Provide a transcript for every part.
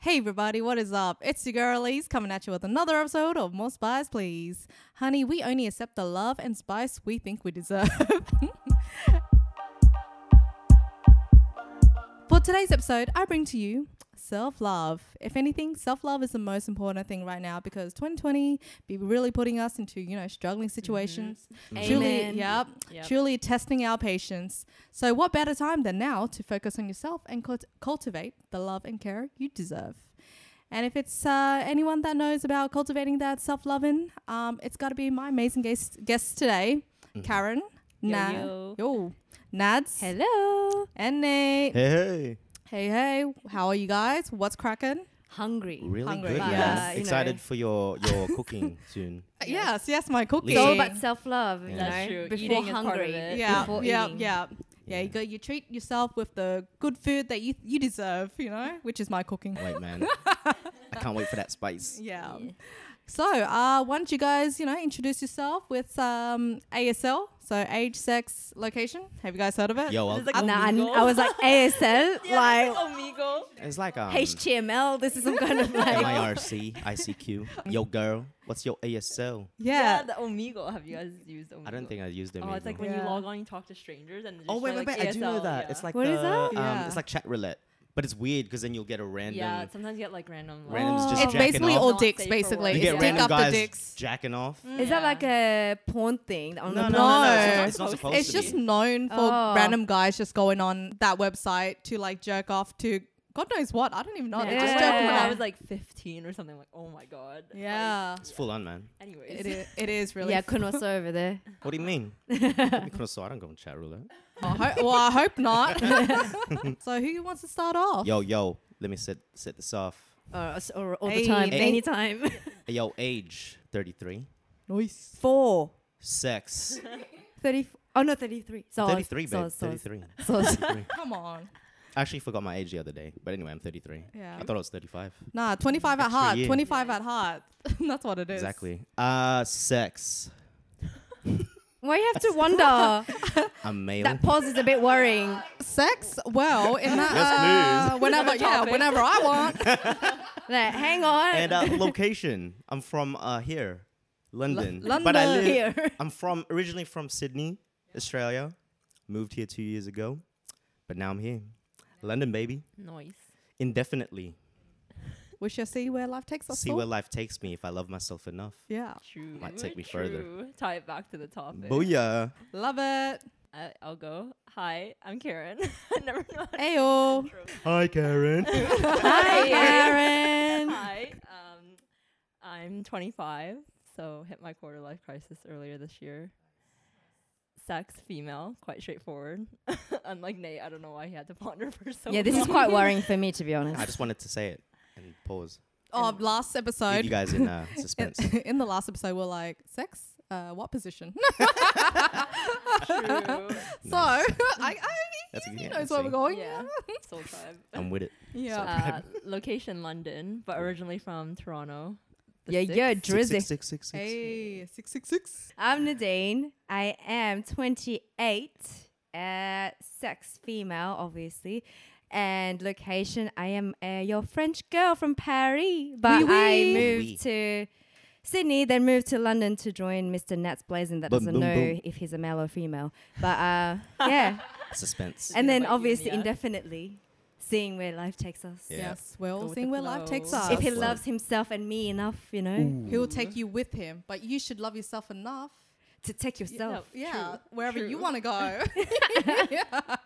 Hey everybody, what is up? It's your girl Elise coming at you with another episode of More Spice Please. Honey, we only accept the love and spice we think we deserve. For today's episode, I bring to you self love. If anything, self love is the most important thing right now because 2020 be really putting us into, you know, struggling situations. Truly, Amen. yep, Yep. truly testing our patience. So, what better time than now to focus on yourself and cult- cultivate the love and care you deserve? And if it's uh, anyone that knows about cultivating that self loving, um, it's got to be my amazing guest, guest today, Karen, Yo, Na- yo. yo, Nads, Hello. and Nate. Hey, hey. Hey, hey, how are you guys? What's cracking? Hungry. Really Hungry, good, yeah. man. you know. Excited for your your cooking soon. Uh, yes, yes, my cooking. It's all about self love, you That's know. true. Before Eating is part of hungry. it. yeah, Before yeah, eating. yeah. Yeah, you go. You treat yourself with the good food that you you deserve. You know, which is my cooking. Wait, man. I can't wait for that spice. Yeah. So, uh, why don't you guys, you know, introduce yourself with um ASL, so age, sex, location. Have you guys heard of it? Yo, I'll, It's like Nah, I, I was like ASL, like Omegle. it's like um, HTML. This is some kind of like. MIRC, ICQ. Yo, girl, what's your ASL? Yeah. the Omegle. Have you guys used Omegle? I don't think I used them. Oh, it's like either. when you log on, you talk to strangers, and Oh wait, wait, wait! I do know that. It's like What the, is that? Um, Yeah. It's like chat roulette, but it's weird because then you'll get a random. yeah. Sometimes you get like random. Like, Random's Oh. just it's jacking basically off. all Not dicks, safe for basically. work. You It's get dick random after guys dicks. jacking off. Mm. Is that like a porn thing? On No, the no, porn? no, no, No. It's not supposed It's to just be. known for Oh. random guys just going on that website to like jerk off to God knows what. I don't even know. Yeah. They're just Yeah. jerking When I was like 15 or something, like, oh my god. Like, Yeah. It's full on, man. anyways. It is, it is really. Yeah, Kunwasa over there. What do you mean? because so I don't go on chat roulette. I ho- well, I hope not. so, who wants to start off? Yo, yo, let me set set this off. Uh, or, s- or all Hey. the time, Hey. anytime. Hey, Yo, age 33. Nice. Four. Sex. 30. Oh, no, 33. So 33, babe. so, so, 33. So, 33. Come on. I actually forgot my age the other day. But anyway, I'm 33. Yeah. I thought I was 35. Nah, 25 at Extra heart. year. 25 at heart. That's what it is. Exactly. Uh, sex. why you have to wonder? I'm male. that pause is a bit worrying. Sex, well, in that, Yes, uh, whenever, yeah, Topic. whenever I want. Like, hang on. and uh, location. I'm from uh, here, London. London. But I live. Here. I'm from originally from Sydney, Australia. Moved here two years ago, but now I'm here, London, baby. Noise. Indefinitely. We shall see where life takes us. See all. where life takes me if I love myself enough. Yeah. True. Might take me further. Tie it back to the topic. Booyah. Love it. I, I'll go. Hi, I'm Karen. I never know. how Ayo. Hi, Karen. Hi, Karen. Hi. Um, I'm 25, so hit my quarter life crisis earlier this year. Sex, female, quite straightforward. Unlike Nate, I don't know why he had to ponder for so long. Yeah, this is quite worrying for me, to be honest. I just wanted to say it and pause. Oh, last Leave episode. you guys in uh, suspense. in the last episode, we're like, sex? Uh, what position? True. So, I, I, That's a- he knows where we're going. yeah. Soul tribe. I'm with it. Yeah. Uh, location London, but originally from Toronto. The Yeah, yeah, sticks. Drizzy. Six, six, six, six, six. Hey, 666. I'm Nadine. I am 28. Uh, sex female, obviously. And location, I am uh, your French girl from Paris. But Oui, I moved Oui. to Sydney, then moved to London to join Mr. Nats Blazing that Boom, doesn't boom, know boom. if he's a male or female. But uh, yeah. Suspense. and Yeah, then obviously and the indefinitely seeing where life takes us. Yeah. Yes, we're all Go seeing the where life takes us. If he loves himself and me enough, you know, he will take you with him, but you should love yourself enough. to take yourself. Yeah, True, wherever you want to go. yeah.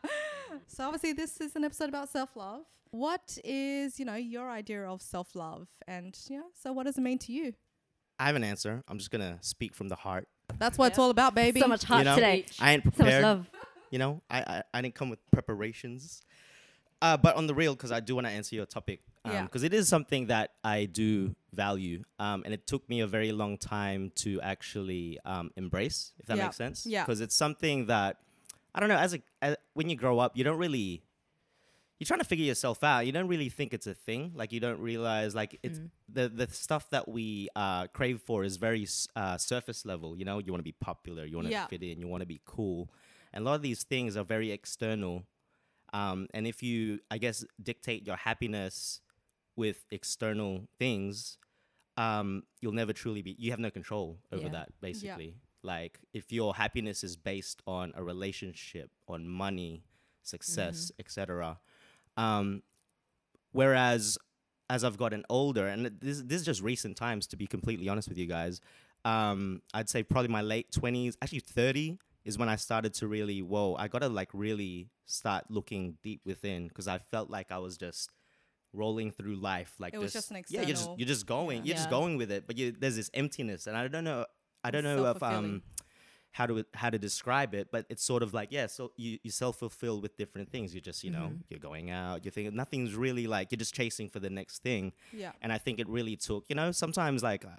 So obviously, this is an episode about self-love. What is, you know, your idea of self-love, and yeah, so what does it mean to you? I have an answer. I'm just gonna speak from the heart. That's what it's all about, baby. So much heart know, today. I ain't So much love. You know, I, I I didn't come with preparations. Uh, but on the real, because I do want to answer your topic, Yeah. because it is something that I do value, um, and it took me a very long time to actually um, embrace, if that Yeah. makes sense. Yeah. Because it's something that I don't know. As a as, when you grow up, you don't really you're trying to figure yourself out. You don't really think it's a thing. Like you don't realize like it's Mm. the the stuff that we uh, crave for is very uh, surface level. You know, you want to be popular, you want to Yeah. fit in, you want to be cool, and a lot of these things are very external. Um, and if you, I guess, dictate your happiness with external things, um, you'll never truly be. You have no control over Yeah. that. Basically, like if your happiness is based on a relationship, on money, success, etc. Um, whereas as I've gotten older, and this this is just recent times, to be completely honest with you guys, um, I'd say probably my late twenties, actually thirty, is when I started to really, whoa, I gotta like really start looking deep within because I felt like I was just rolling through life like It was this. just an yeah, you're just you're just going, yeah. you're just going with it, but you, there's this emptiness, and I don't know, I don't It's know if um how to how to describe it, but it's sort of like yeah, so you you self fulfill with different things. You just you know Mm-hmm. you're going out, you're thinking nothing's really like you're just chasing for the next thing, Yeah. and I think it really took you know sometimes like uh,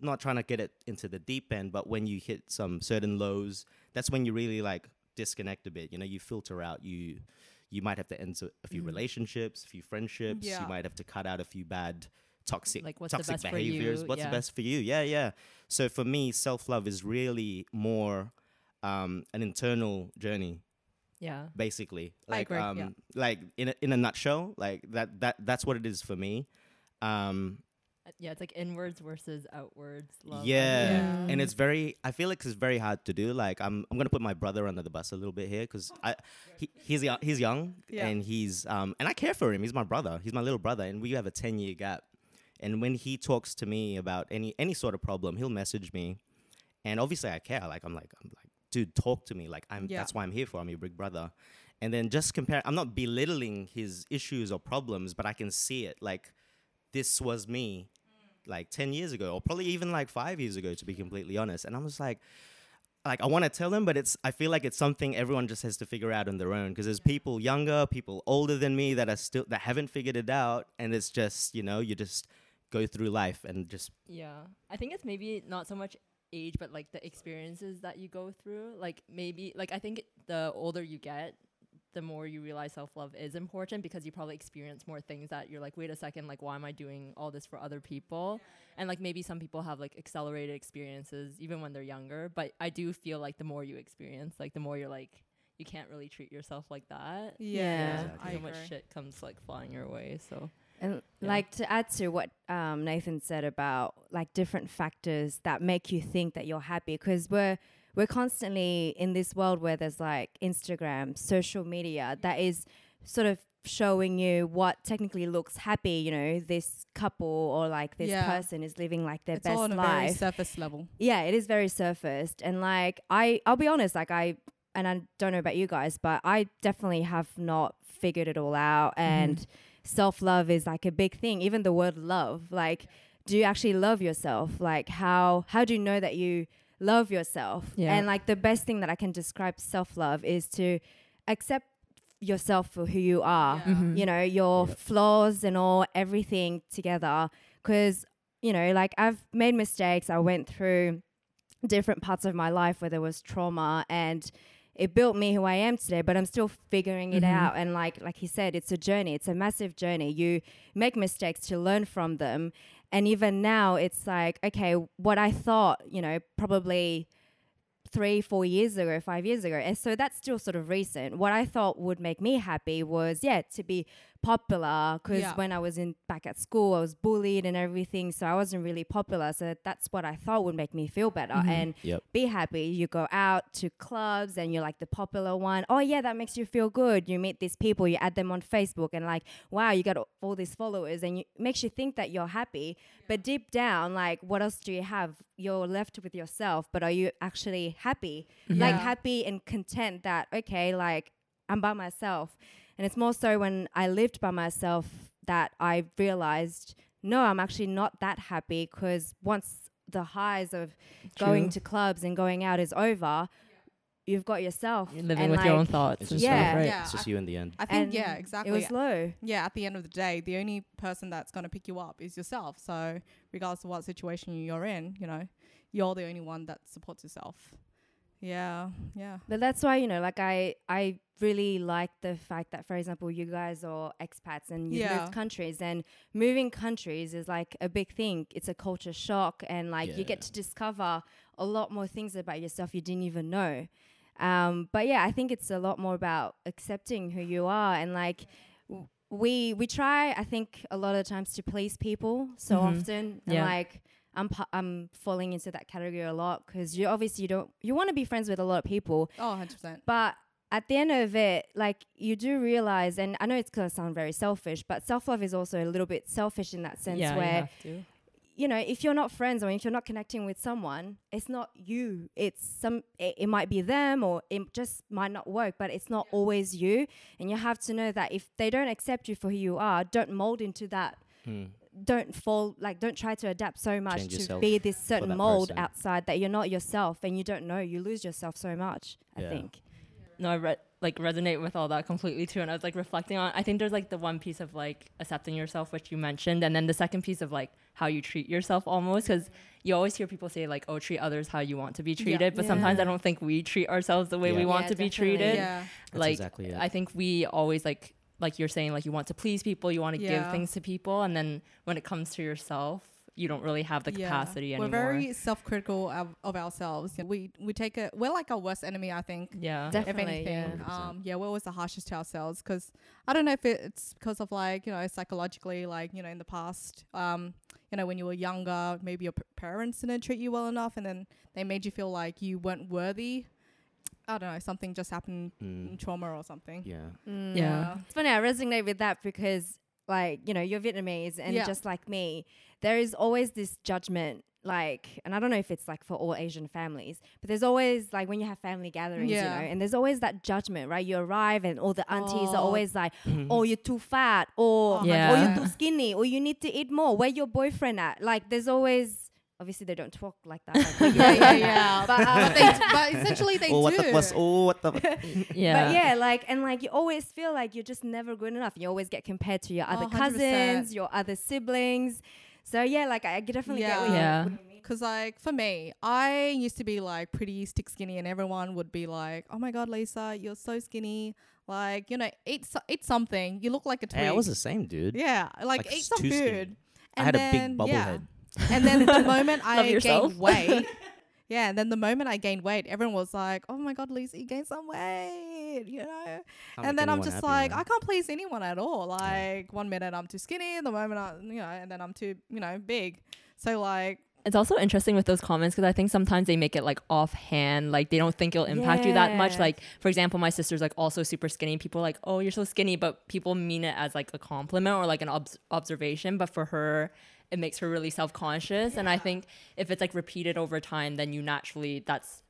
not trying to get it into the deep end, but when you hit some certain lows, that's when you really like disconnect a bit. You know, you filter out you. You might have to end a few relationships, a few friendships. Yeah. You might have to cut out a few bad, toxic, Like, what's toxic behaviors. What's Yeah. the best for you? Yeah, yeah. So for me, self love is really more um, an internal journey, Yeah. basically. Like, um, yeah. like in a, in a nutshell, like that that that's what it is for me. Um, Yeah, it's like inwards versus outwards love. Yeah. Yeah. and it's very. I feel like it's very hard to do. Like I'm I'm gonna put my brother under the bus a little bit here because I he, he's young, he's young Yeah. and he's um and I care for him. He's my brother. He's my little brother, and we have a ten year gap. And when he talks to me about any any sort of problem, he'll message me, and obviously I care. Like I'm like I'm like, dude, talk to me. Like I'm Yeah. that's why I'm here for. I'm your big brother. And then just compare. I'm not belittling his issues or problems, but I can see it. Like this was me, like ten years ago, or probably even like five years ago, to be completely honest. And I'm just like, like I want to tell them, but it's I feel like it's something everyone just has to figure out on their own. Because there's people younger, people older than me that are still that haven't figured it out, and it's just you know you just go through life and just Yeah. I think it's maybe not so much age, but like the experiences that you go through. Like maybe, like I think the older you get, the more you realize self love is important because you probably experience more things that you're like, wait a second, like why am I doing all this for other people? And like maybe some people have like accelerated experiences even when they're younger. But I do feel like the more you experience, like the more you're like, you can't really treat yourself like that. Yeah. Exactly. So much shit comes like flying your way. So And Yeah. like to add to what um, Nathan said about like different factors that make you think that you're happy, because we're we're constantly in this world where there's like Instagram, social media that is sort of showing you what technically looks happy. You know, this couple or like this Yeah. person is living like their It's all best on a very life. surface level. yeah, it is very surfaced, and like I, I'll be honest, like I, and I don't know about you guys, but I definitely have not figured it all out, mm-hmm. and self love is like a big thing. Even the word love, like, do you actually love yourself? Like, how how do you know that you love yourself? Yeah. And like the best thing that I can describe self love is to accept yourself for who you are Yeah. Mhm. you know your Yep. flaws and all everything together because you know like i've made mistakes i went through different parts of my life where there was trauma and it built me who i am today but i'm still figuring it Mhm. out and like like he said it's a journey it's a massive journey you make mistakes to learn from them and even now it's like okay what i thought you know probably three, four years ago, five years ago. And so that's still sort of recent. What I thought would make me happy was, yeah, to be popular. Because Yeah. when I was in back at school, I was bullied and everything. So I wasn't really popular. So that's what I thought would make me feel better Mm-hmm. and Yep. be happy. You go out to clubs and you're like the popular one. Oh, yeah, that makes you feel good. You meet these people, you add them on Facebook, and like, wow, you got all these followers, and you, it makes you think that you're happy. But deep down, like, what else do you have? You're left with yourself, but are you actually happy? Like, happy and content that, okay, like, I'm by myself. And it's more so when I lived by myself that I realized, no, I'm actually not that happy because once the highs of going to clubs and going out is over, you've got yourself. You're living and with your own thoughts. It's just Yeah. stuff, right? Yeah. it's just I- you in the end. I think and yeah, exactly. It was low. yeah, at the end of the day, the only person that's going to pick you up is yourself. So, regardless of what situation you're in, you know, you're the only one that supports yourself. Yeah, yeah. But that's why, you know, like I I really like the fact that for example you guys are expats and you've Yeah. moved countries and moving countries is like a big thing. It's a culture shock and like you get to discover a lot more things about yourself you didn't even know. Um, but yeah, I think it's a lot more about accepting who you are and like w- we we try I think a lot of times to please people so Mhm. often and Yeah. like I'm I'm falling into that category a lot because you obviously you don't you want to be friends with a lot of people Oh, 100%. but at the end of it like you do realize and I know it's gonna sound very selfish but self love is also a little bit selfish in that sense yeah, you where have to. you know, if you're not friends or if you're not connecting with someone, it's not you. It's some. It, it might be them, or it just might not work. But it's not always you, and you have to know that if they don't accept you for who you are, don't mold into that. Mm. Don't fall like. Don't try to adapt so much Change to be this certain mold person. outside that you're not yourself, and you don't know. You lose yourself so much. I think. no, I re- like resonate with all that completely too. And I was like reflecting on. I think there's like the one piece of like accepting yourself, which you mentioned, and then the second piece of like how you treat yourself, almost because you always hear people say like, "Oh, treat others how you want to be treated," but sometimes I don't think we treat ourselves the way we want Yeah, to be treated. Yeah. That's like exactly it. I think we always like like you're saying like you want to please people, you want to give things to people, and then when it comes to yourself, you don't really have the Yeah. capacity We're very self-critical of, of ourselves. We we take it. We're like our worst enemy, I think. yeah. if Definitely. anything. Yeah. Um, yeah, we're always the harshest to ourselves because I don't know if it's because of like you know psychologically, like you know in the past, um, you know when you were younger, maybe your p- parents didn't treat you well enough, and then they made you feel like you weren't worthy. I don't know, something just happened, Mm. trauma or something. Yeah. Mm. Yeah. It's funny, I resonate with that because, like, you know, you're Vietnamese and Yeah. just like me, there is always this judgment. Like, and I don't know if it's like for all Asian families, but there's always like when you have family gatherings, Yeah. you know, and there's always that judgment, right? You arrive and all the aunties are Oh. always like, oh, you're too fat, or, Oh, Yeah. or you're too skinny, or you need to eat more. Where your boyfriend at? Like, there's always, obviously, they don't talk like that. Like, yeah, yeah, yeah. But, um, but, they, but essentially they oh, do. what the what's oh what the yeah. But yeah, like and like you always feel like you're just never good enough. You always get compared to your other Oh, cousins, your other siblings. So yeah, like I definitely get what you- Yeah. what you mean. Cause like for me, I used to be like pretty stick skinny, and everyone would be like, "Oh my god, Lisa, you're so skinny! Like you know, eat so- eat something. You look like a twig." Hey, I was the same, dude. yeah, like, Like, eat some too skinny. food. I had a big bubble yeah. head. And then the moment I gained weight, yeah, and then the moment I gained weight, everyone was like, "Oh my god, Lisa, you gained some weight," you know. Can't and then I'm just happy, like, man. I can't please anyone at all. Like one minute I'm too skinny, the moment I, you know, and then I'm too, you know, big. So like, It's also interesting with those comments because I think sometimes they make it like offhand, like they don't think it'll impact you that much. Like, for example, my sister's like also super skinny. People are like, oh, you're so skinny, but people mean it as like a compliment or like an obs- observation. But for her, it makes her really self conscious. And I think if it's like repeated over time, then you naturally, that's,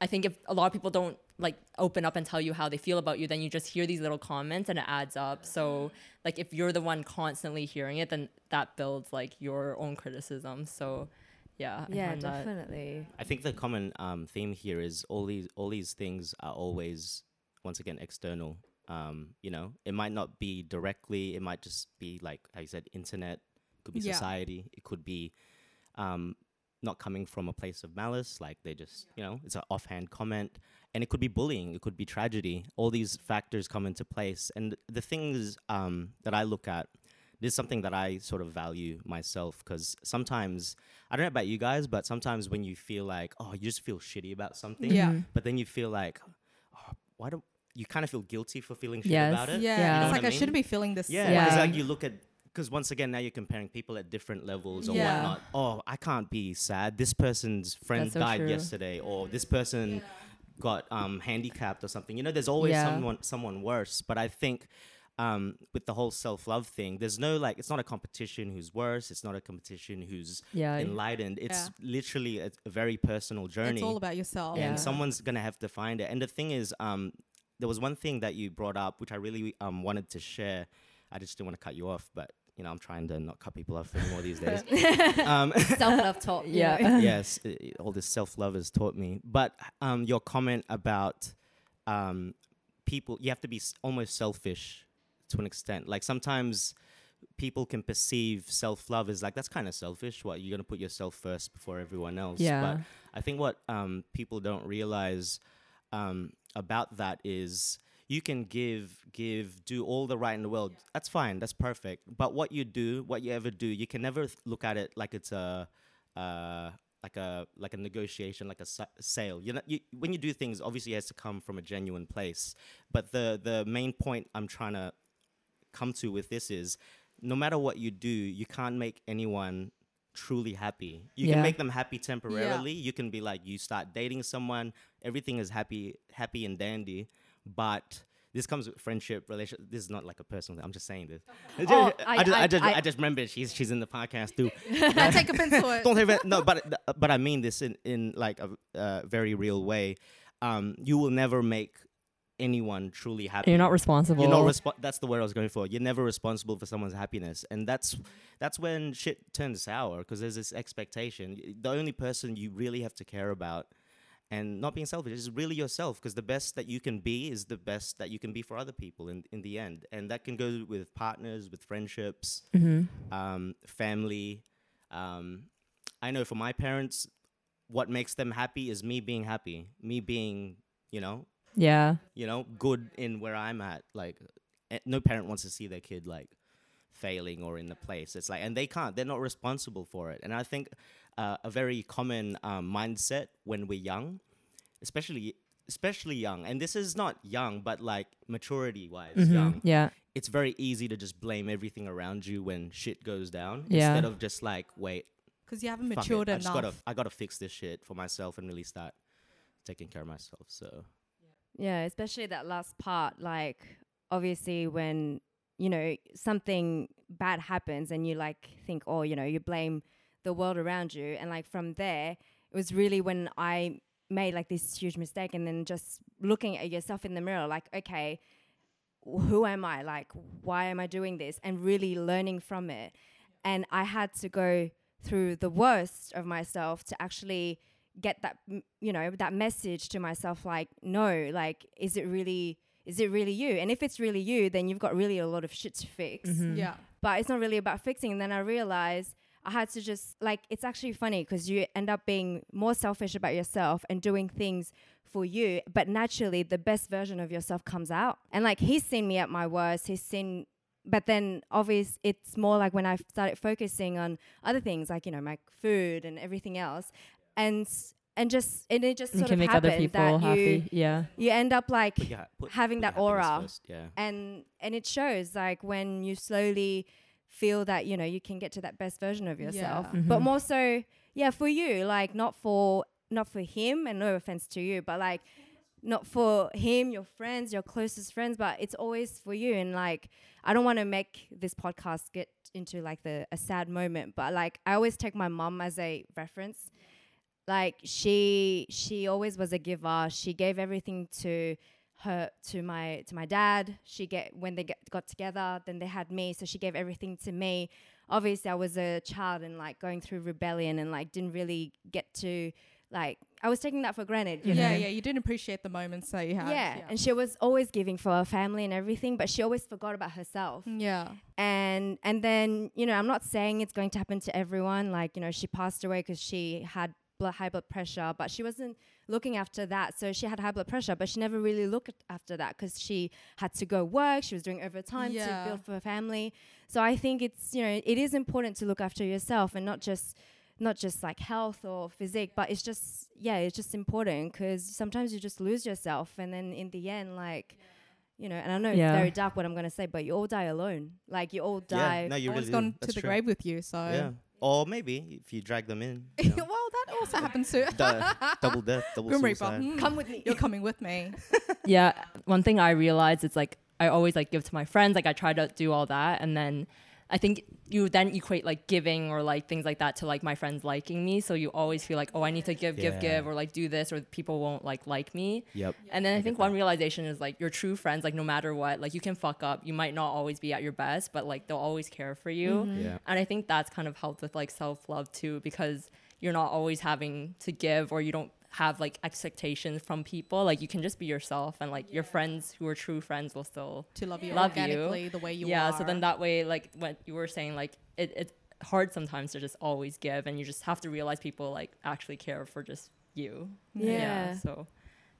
I think if a lot of people don't like open up and tell you how they feel about you, then you just hear these little comments and it adds up. So, like, if you're the one constantly hearing it, then that builds like your own criticism. So, yeah. I Yeah, find that- definitely. I think the common um, theme here is all these all these things are always once again external. Um, you know, it might not be directly. It might just be like how you said, internet. It could be Yeah. society. It could be um, not coming from a place of malice. Like they just, you know, it's an offhand comment, and it could be bullying. It could be tragedy. All these factors come into place, and the things um, that I look at this is something that I sort of value myself because sometimes I don't know about you guys, but sometimes when you feel like oh, you just feel shitty about something, Yeah. Mhm. but then you feel like oh, why don't you kind of feel guilty for feeling shit Yes. about it? yeah, Yeah. You know it's like I I, shouldn't be feeling this. Yeah, Yeah. because like you look at because once again now you're comparing people at different levels or Yeah. whatnot. Oh, I can't be sad. This person's friend so died true. yesterday, or this person got um, handicapped or something. You know, there's always Yeah. someone someone worse. But I think um, with the whole self love thing, there's no like it's not a competition who's worse. It's not a competition who's Yeah. enlightened. It's Yeah. literally a, a very personal journey It's all about yourself. Yeah. and someone's gonna have to find it. And the thing is, um, there was one thing that you brought up which I really um wanted to share. I just didn't want to cut you off, but you know I'm trying to not cut people off anymore these days. um, Self love talk. you Yeah. know. yes, i- i- all this self love has taught me. But um, your comment about um, people, you have to be s- almost selfish to an extent. Like sometimes people can perceive self love as like that's kind of selfish. What you're gonna put yourself first before everyone else. Yeah. But I think what um, people don't realize um, about that is you can give, give, do all the right in the world. That's fine. That's perfect. But what you do, what you ever do, you can never look at it like it's a, uh, like a like a negotiation, like a sa- sale. You know, you, when you do things, obviously it has to come from a genuine place. But the the main point I'm trying to come to with this is no matter what you do, you can't make anyone truly happy. You Yeah. can make them happy temporarily. You can be like you start dating someone, everything is happy happy and dandy, but this comes with friendship, relationship. This is not like a personal thing. I'm just saying this. I, Oh, just, I- I, just, I, I- just, I- I just remembered she's she's in the podcast too. Don't take offense to it. Don't have it. No, but but I mean this in in like a uh, very real way. Um, you will never make anyone truly happy. You're not responsible. You're not respo- That's the word I was going for. You're never responsible for someone's happiness, and that's that's when shit turns sour because there's this expectation. The only person you really have to care about, and not being selfish, is really yourself. Because the best that you can be is the best that you can be for other people in in the end, and that can go with partners, with friendships, hmm um, family. Um, I know for my parents, what makes them happy is me being happy, me being, you know, Yeah. you know, good in where I'm at. Like, eh, no parent wants to see their kid like failing or in the place. It's like, and they can't. They're not responsible for it. And I think uh, a very common um, mindset when we're young, especially especially young, and this is not young, but like maturity wise, Mhm. young. Yeah. It's very easy to just blame everything around you when shit goes down Yeah. instead of just like, wait, Because you haven't matured it. I just enough. gotta, I gotta fix this shit for myself and really start taking care of myself. So Yeah, especially that last part. Like, obviously, when you know something bad happens and you like think, oh, you know, you blame the world around you, and like from there, it was really when I made like this huge mistake, and then just looking at yourself in the mirror, like, okay, who am I? Like, why am I doing this? And really learning from it. And I had to go through the worst of myself to actually get that you know that message to myself like no like is it really is it really you and if it's really you then you've got really a lot of shit to fix Mhm. Yeah. but it's not really about fixing and then i realized i had to just like it's actually funny because you end up being more selfish about yourself and doing things for you but naturally the best version of yourself comes out and like he's seen me at my worst he's seen but then obvious it's more like when i started focusing on other things like you know my food and everything else and and just and it just sort can of make other happened people that you happy. Yeah. you end up like put your ha- put- having put that aura first, Yeah. and and it shows like when you slowly feel that you know you can get to that best version of yourself Yeah. but Mhm. more so yeah for you like not for not for him and no offense to you but like not for him your friends your closest friends but it's always for you and like i don't want to make this podcast get into like the a sad moment but like i always take my mom as a reference like she she always was a giver she gave everything to her to my to my dad she get when they get, got together then they had me so she gave everything to me obviously i was a child and like going through rebellion and like didn't really get to like i was taking that for granted you Yeah, know yeah. You didn't appreciate the moments that you had. yeah. and she was always giving for her family and everything but she always forgot about herself yeah. and and then you know i'm not saying it's going to happen to everyone like you know she passed away because she had blood, high blood pressure but she wasn't looking after that so she had high blood pressure but she never really looked after that because she had to go work she was doing overtime Yeah. to build for her family so i think it's you know it is important to look after yourself and not just not just like health or physique but it's just yeah it's just important because sometimes you just lose yourself and then in the end like you know and i know Yeah. it's very dark what i'm going to say but you all die alone like you all die Yeah, no, you I was really gone to That's the true. grave with you, so. Yeah. Or maybe if you drag them in. you know. well, that also happens too. Du- double death, double Grim Reaper. suicide. hmm, come with me You're coming with me. yeah one thing i realized is like i always like give to my friends like i try to do all that and then i think you then equate like giving or like things like that to like my friends liking me so you always feel like oh i need to give give Yeah. give or like do this or people won't like like me Yep. and then i, I think one that. realization is like your true friends like no matter what like you can fuck up you might not always be at your best but like they'll always care for you Mm-hmm. Yeah. and I think that's kind of helped with like self love too, because you're not always having to give or you don't have like expectations from people. Like you can just be yourself, and like your friends who are true friends will still. To love you Love you. the way you yeah. are. So then that way, like what you were saying, like it, it's hard sometimes to just always give, and you just have to realize people like actually care for just you. Yeah. So,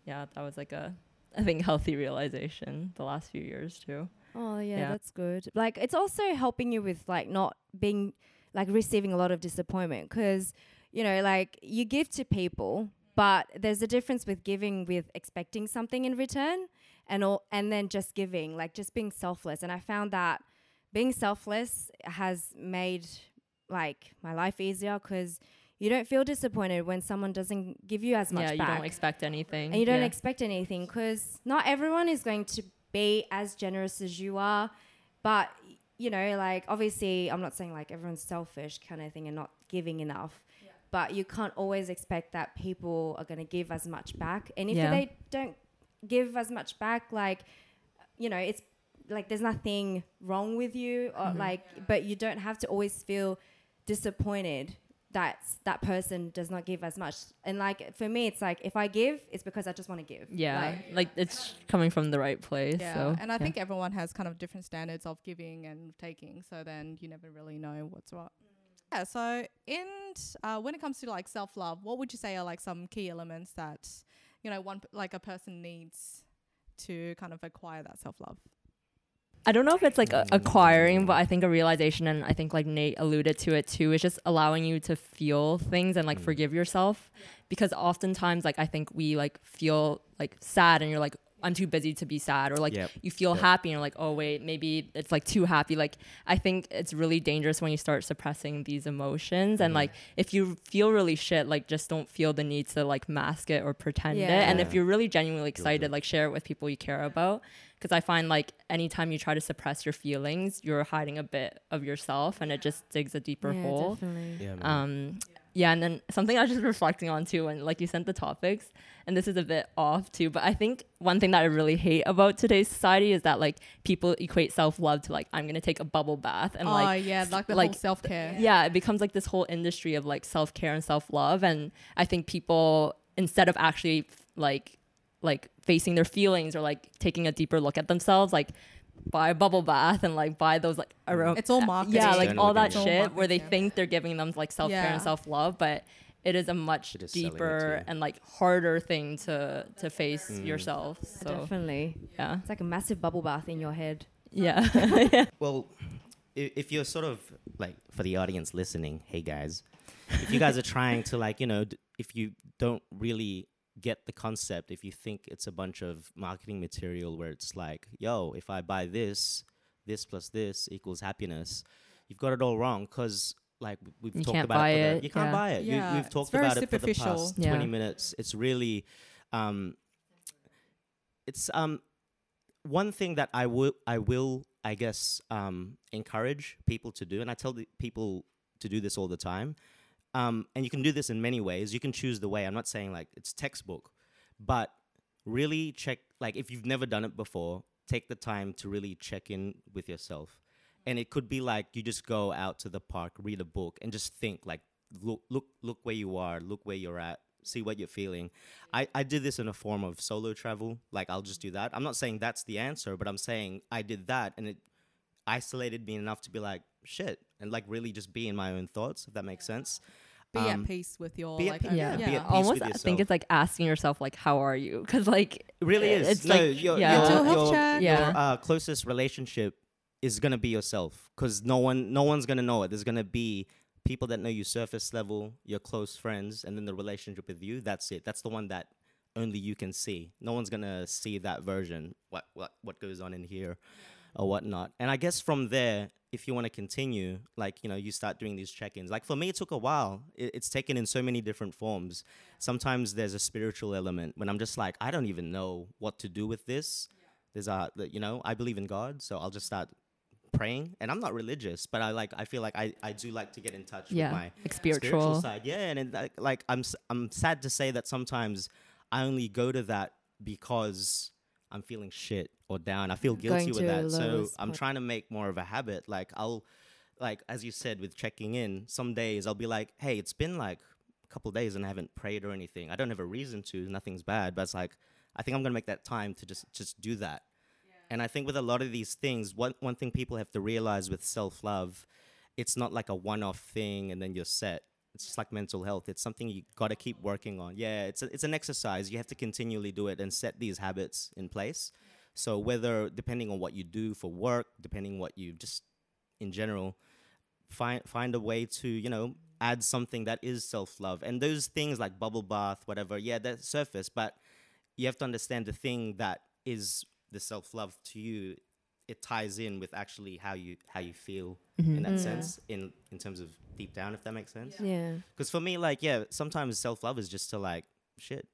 yeah, that was like a I think healthy realization the last few years too. oh yeah, Yeah. that's good like it's also helping you with like not being like receiving a lot of disappointment because you know like you give to people but there's a difference with giving with expecting something in return and all and then just giving like just being selfless and i found that being selfless has made like my life easier because you don't feel disappointed when someone doesn't give you as much yeah, you back don't expect anything. and you don't yeah. expect anything because not everyone is going to be as generous as you are but you know like obviously i'm not saying like everyone's selfish kind of thing and not giving enough but you can't always expect that people are going to give as much back and if Yeah. they don't give as much back like you know it's like there's nothing wrong with you or Mm-hmm. like but you don't have to always feel disappointed that that person does not give as much and like for me it's like if i give it's because i just want to give Yeah, Like, like, it's coming from the right place. Yeah, So and I yeah. think everyone has kind of different standards of giving and taking, so then you never really know what's what. Yeah, so in uh, when it comes to like self love, what would you say are like some key elements that you know one p- like a person needs to kind of acquire that self love? I don't know if it's like a, acquiring, but I think a realization, and I think like Nate alluded to it too, is just allowing you to feel things and like Mm. forgive yourself. Because oftentimes, like I think we like feel like sad, and you're like, I'm too busy to be sad, or like Yep. you feel Yep. happy, and you're like, oh wait, maybe it's like too happy. Like I think it's really dangerous when you start suppressing these emotions, and Mhm. like if you feel really shit, like just don't feel the need to like mask it or pretend it. And if you're really genuinely excited, like share it with people you care about because I find like anytime you try to suppress your feelings, you're hiding a bit of yourself, and it just digs a deeper yeah, hole. definitely. Yeah, man. Um, yeah, and then something I was just reflecting on too, and like you sent the topics, and this is a bit off too, but I think one thing that I really hate about today's society is that like people equate self love to like I'm gonna take a bubble bath and oh like yeah, like the like, whole self care. yeah, it becomes like this whole industry of like self care and self love, and I think people instead of actually like like facing their feelings or like taking a deeper look at themselves, like buy a bubble bath and like buy those like aroma. It's all marketing. Yeah, like all that It's all shit where they think they're giving them like self care Yeah. and self love, but it is a much It is selling it deeper and like harder thing to to face Mm. yourself. So definitely yeah, it's like a massive bubble bath in your head yeah, Well, if, if you're sort of like for the audience listening, hey guys, if you guys are trying to like, you know, d- if you don't really get the concept, if you think it's a bunch of marketing material where it's like, yo, if I buy this, this plus this equals happiness, you've got it all wrong because like we've You talked about it, for the- you can't yeah. buy it. Yeah, You, we've it's talked very about it for the superficial. past Yeah. 20 minutes. It's really, um, it's um one thing that I will I will I guess um, encourage people to do, and I tell the people to do this all the time. Um, and you can do this in many ways. You can choose the way. I'm not saying like it's textbook, but really check like if you've never done it before, take the time to really check in with yourself. And it could be like you just go out to the park, read a book, and just think like look look look where you are, look where you're at, see what you're feeling. I, I did this in a form of solo travel. Like I'll just do that. I'm not saying that's the answer, but I'm saying I did that and it isolated me enough to be like, shit, and like really just be in my own thoughts, if that makes sense. Be Um, at peace with your be at like pe- yeah, yeah. be at peace Almost, with I think it's like asking yourself like, "How are you?" Because like It really is. It's no, like- your, yeah. your, Mental your, your, uh, closest relationship is gonna be yourself, because no one, no one's gonna know it. There's gonna be people that know you surface level, your close friends, and then the relationship with you. That's it. That's the one that only you can see. No one's gonna see that version. What what what goes on in here, or whatnot. And I guess from there, if you want to continue, like you know, you start doing these check-ins. Like for me, it took a while. It, it's taken in so many different forms. Sometimes there's a spiritual element when I'm just like, I don't even know what to do with this. There's a, you know, I believe in God, so I'll just start praying. And I'm not religious, but I like, I feel like I, I do like to get in touch yeah, with my like spiritual spiritual. side. Yeah, and it, like, like I'm I'm sad to say that sometimes I only go to that because I'm feeling shit or down. I feel guilty with that. So I'm point. trying to make more of a habit. Like I'll like as you said with checking in, some days I'll be like, "Hey, it's been like a couple days and I haven't prayed or anything. I don't have a reason to. Nothing's bad, but it's like I think I'm going to make that time to just just do that." And I think with a lot of these things, one one thing people have to realize with self-love, it's not like a one-off thing and then you're set. It's just like mental health. It's something you got to keep working on. Yeah, it's a, it's an exercise. You have to continually do it and set these habits in place. So whether depending on what you do for work, depending what you just in general, find find a way to you know add something that is self love. And those things like bubble bath, whatever, yeah, that surface. But you have to understand the thing that is the self love to you, it ties in with actually how you how you feel Mm-hmm. in that Mm. sense, in in terms of deep down, if that makes sense. Yeah. Because for me, like, yeah, sometimes self love is just to like, shit,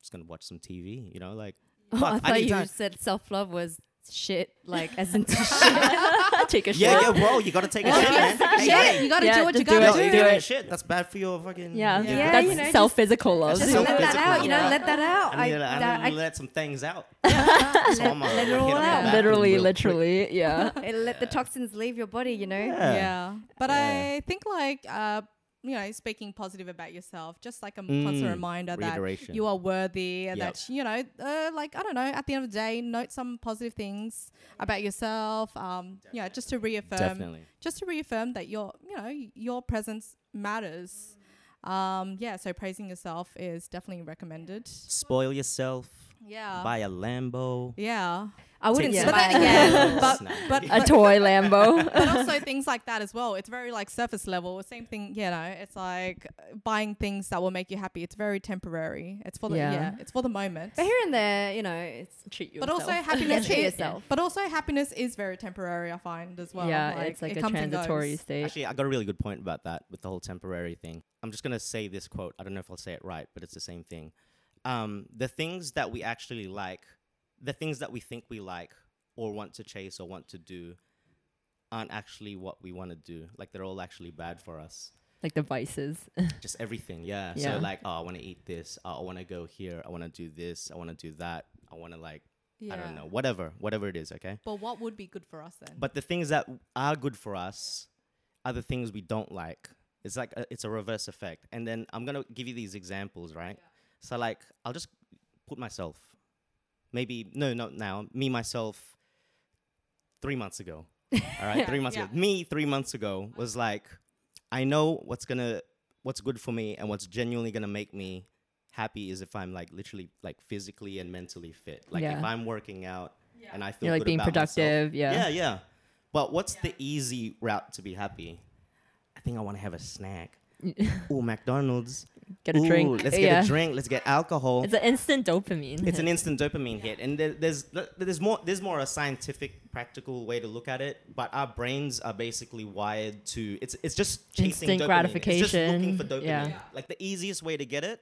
just gonna watch some TV, you know, like. Oh, fuck, I thought need you time. said self love was shit, like as in shit. Take a shit. Yeah, yeah, bro, you gotta take a shit, man. Hey, Yeah, hey. you gotta Yeah, do what you just do gotta Yo, do. if do it. shit, that's bad for your fucking. Yeah, Yeah. that's you know, self physical love. Just so let that out, you know, let that out. I need, to, I that- need to let some things out. let, So I'm, let it hit all up the out. bathroom literally, real quick. literally, yeah. It'll let the toxins leave your body, you know? Yeah. yeah but i think like uh you know speaking positive about yourself just like a Mm, constant reminder that you are worthy and Yep. that you know uh, like i don't know at the end of the day note some positive things about yourself um you know just to reaffirm Definitely. just to reaffirm that your you know your presence matters um yeah so praising yourself is definitely recommended Spoil yourself. Yeah Buy a Lambo. yeah I wouldn't Take say some that again. but Snap. but A toy Lambo. but also things like that as well. It's very like surface level. Same thing, you know. It's like buying things that will make you happy. It's very temporary. It's for the yeah. Yeah. it's for the moment. But here and there, you know, it's Treat you. But also happiness. Treat yourself. But also happiness is very temporary. I find as well. yeah, it's like it a comes transitory state. Actually, I got a really good point about that with the whole temporary thing. I'm just gonna say this quote. I don't know if I'll say it right, but it's the same thing. Um, the things that we actually like, the things that we think we like or want to chase or want to do, aren't actually what we want to do. Like they're all actually bad for us. like the vices. Just everything, yeah. Yeah. So like, oh, I want to eat this. Oh, I want to go here. I want to do this. I want to do that. I want to like, Yeah. I don't know, whatever, whatever it is. Okay. But what would be good for us then? But the things that are good for us are the things we don't like. It's like a, it's a reverse effect. And then I'm gonna give you these examples, right? So like I'll just put myself, maybe no, not now. Me myself, three months ago. All right, three months Yeah. ago. Me three months ago was like, I know what's gonna, what's good for me, and what's genuinely gonna make me happy is if I'm like literally like physically and mentally fit. Like if I'm working out and I feel You're like good being about myself. productive. Yeah, Yeah. yeah. But what's the easy route to be happy? I think I want to have a snack. oh, McDonald's. Get a Ooh, drink. Let's yeah. get a drink. Let's get alcohol. It's an instant dopamine. It's an hit. instant dopamine hit, and there, there's there's more there's more a scientific, practical way to look at it. But our brains are basically wired to it's it's just chasing Instant dopamine. It's just looking for dopamine. yeah. Like the easiest way to get it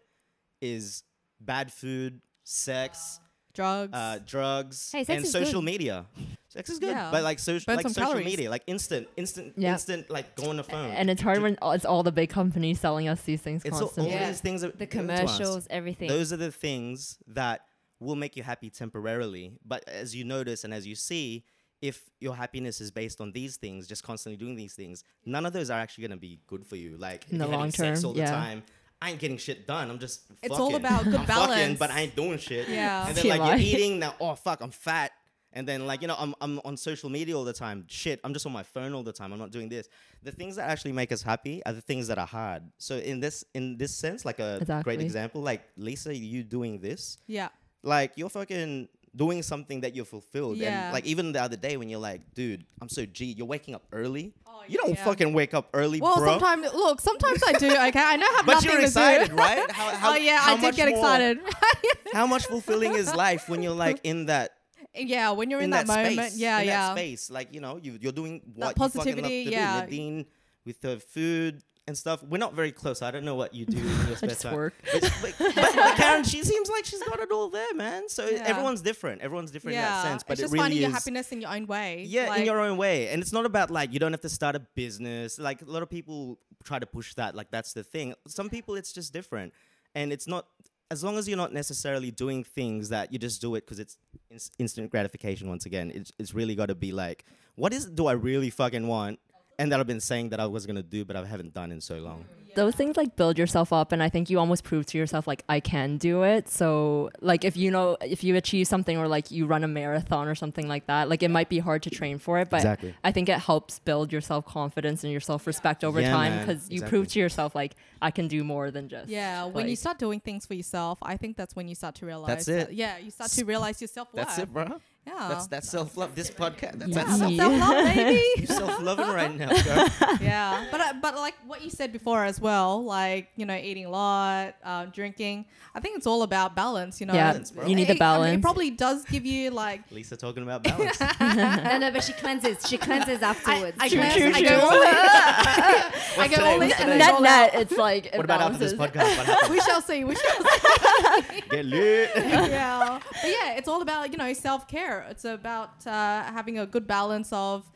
is bad food, sex, Drugs. uh, drugs, Hey, and social good. media. Sex is good, Yeah. but like social, Burn like social calories. media, like instant, instant, Yeah. instant, like go on the phone. and it's hard when it's all the big companies selling us these things it's all, all constantly. Yeah. these things that The given to us. commercials, everything. Those are the things that will make you happy temporarily. But as you notice and as you see, if your happiness is based on these things, just constantly doing these things, none of those are actually gonna be good for you. Like In if the you're having long sex term, all the time. I ain't getting shit done. I'm just. It's all about good I'm fucking, balance. but I ain't doing shit. Yeah. And then like you're eating now. Oh fuck, I'm fat. And then like you know I'm I'm on social media all the time. Shit, I'm just on my phone all the time. I'm not doing this. The things that actually make us happy are the things that are hard. So in this in this sense, like a great example, like Lisa, you doing this, yeah. like you're fucking doing something that you're fulfilled. Yeah. And like even the other day when you're like, dude, I'm so G, you're waking up early. Oh, you don't yeah. fucking wake up early, Well, bro. sometimes look. Sometimes I do. Okay, I know how much I have but nothing you're to excited, do. right? How, how, oh yeah, how I did get more- excited. How much fulfilling is life when you're like in that yeah, when you're in, in that, that, moment, space, yeah, in yeah. that space. Like you know, you you're doing what positivity, you fucking love to yeah. do. Nadine with the food and stuff. We're not very close. I don't know what you do in your spare time. work. But, but, but, but Karen, she seems like she's got it all there, man. So Yeah. everyone's different. Everyone's different yeah, in that sense. But it's it really finding is. your happiness in your own way. Yeah, like, in your own way. And it's not about like you don't have to start a business. Like a lot of people try to push that. Like that's the thing. Some people it's just different. And it's not as long as you're not necessarily doing things that you just do it because it's ins- instant gratification once again. It's it's really got to be like what is do I really fucking want? And that I've been saying that I was going to do but I haven't done in so long. Those things like build yourself up and i think you almost prove to yourself like i can do it so like if you know if you achieve something or like you run a marathon or something like that like it might be hard to train for it but Exactly. i think it helps build your self-confidence and your self-respect over Yeah, time man, because you exactly. prove to yourself like i can do more than just Yeah, when you start doing things for yourself, I think that's when you start to realize. That's that- it. yeah, you start to realize yourself. That's it, bro. Yeah. That's that's self love. This podcast. That's, yeah, that's that's self-love, baby. you self loving right now, girl. yeah, but uh, but like what you said before as well, like you know, eating a lot, uh, drinking. I think it's all about balance. You know, Yeah, Balance, you need the It- I mean, balance. it probably does give you like. Lisa talking about balance. no, no, but she cleanses. She cleanses afterwards. I True, cleanse, true, I true. go all in. I go today? all in What's and today? then net all net, it's like it what about after this podcast? What? We shall see. We shall see. Get lit. yeah. But yeah, it's all about, you know, self care. It's about uh, having a good balance of,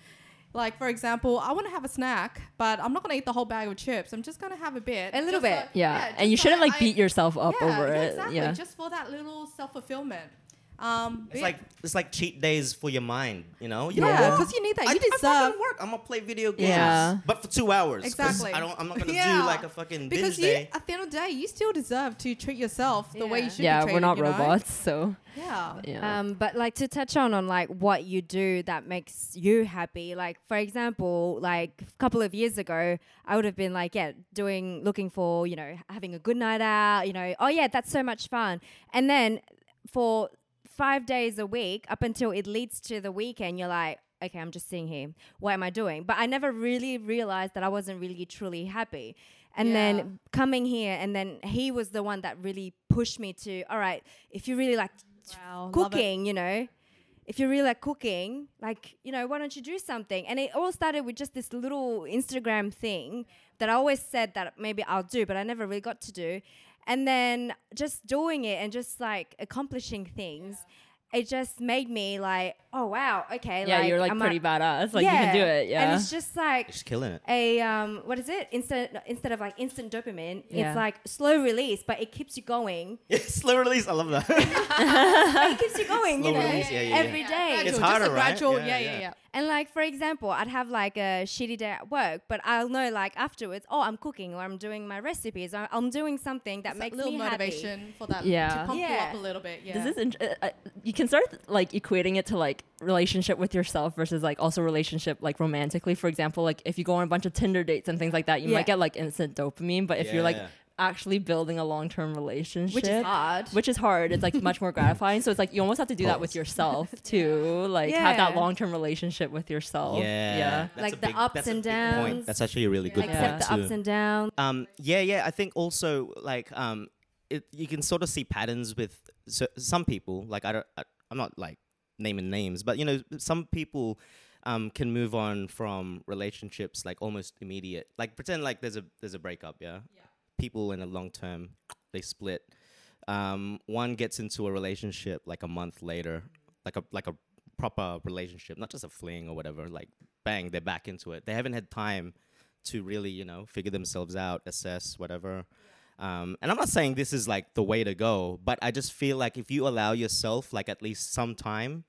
like, for example, I want to have a snack, but I'm not going to eat the whole bag of chips. I'm just going to have a bit. A little bit. so- Yeah, just and you so shouldn't like I- beat yourself up yeah, over yeah, it. Exactly. Yeah. Just for that little self fulfillment. Um, It's yeah. like it's like cheat days for your mind. You know. You yeah, because you need that. I, You I deserve. fucking work. I'm gonna play video games. Yeah. But for two hours. Exactly. I don't. I'm not gonna Yeah. do like a fucking Because binge you, day. at the end of the day, you still deserve to treat yourself the way you Yeah. should yeah, be we're not you know? robots, so Yeah. yeah. Um, but like to touch on on like what you do that makes you happy. Like for example, like a couple of years ago, I would have been like, yeah, doing looking for you know having a good night out. You know, oh yeah, that's so much fun. And then for five days a week up until it leads to the weekend, you're like. Okay, I'm just sitting here. What am I doing? But I never really realized that I wasn't really truly happy. And Yeah. then coming here, and then he was the one that really pushed me to, all right, if you really like Wow. cooking, you know, if you really like cooking, like, you know, why don't you do something? And it all started with just this little Instagram thing that I always said that maybe I'll do, but I never really got to do. And then just doing it and just like accomplishing things, it just made me like, oh wow, okay, yeah, like you're like I'm pretty a, badass. Like you can do it. Yeah. And it's just like just killing it. a um, what is it? Instead instead of like instant dopamine, Yeah. it's like slow release, but it keeps you going. Slow release. I love that. it keeps you going, you know, release, yeah, yeah, yeah. every day. Gradual, It's just a harder, right? gradual- Yeah, Yeah, yeah, yeah. yeah. And like for example, I'd have like a shitty day at work, but I'll know like afterwards, oh, I'm cooking or I'm doing my recipes or I'm doing something that It's makes little me motivation for that Yeah. to pump you Yeah. up a little bit. Yeah. This is int- uh, uh, you can start like equating it to like relationship with yourself versus like also relationship like romantically. For example, like if you go on a bunch of Tinder dates and things like that, you Yeah. might get like instant dopamine. But if you're like Yeah. Actually building a long term relationship, which is hard. which is hard. It's like much more gratifying. So it's like you almost have to do that with yourself too. Like have that long term relationship with yourself. Yeah. Yeah. That's Like the big- ups and big point. downs. That's actually a really good Accept point the too. ups and downs. Um, yeah, yeah. I think also like um, it, you can sort of see patterns with so, some people. Like I don't, I, I'm not like naming names, but you know, some people um can move on from relationships like almost immediate. Like pretend like there's a there's a breakup. Yeah. People in a long term, they split. Um, one gets into a relationship like a month later, like a like a proper relationship, not just a fling or whatever. Like bang, they're back into it. They haven't had time to really, you know, figure themselves out, assess whatever. Um, and I'm not saying this is like the way to go, but I just feel like if you allow yourself like at least some time,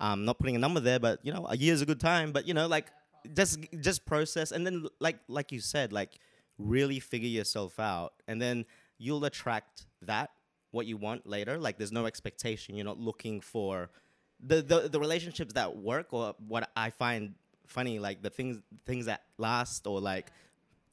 um, not putting a number there, but you know, a year is a good time. But you know, like just just process, and then like like you said, like really figure yourself out, and then you'll attract that what you want later. Like there's no expectation. You're not looking for the the, the relationships that work, or what I find funny, like the things things that last, or like.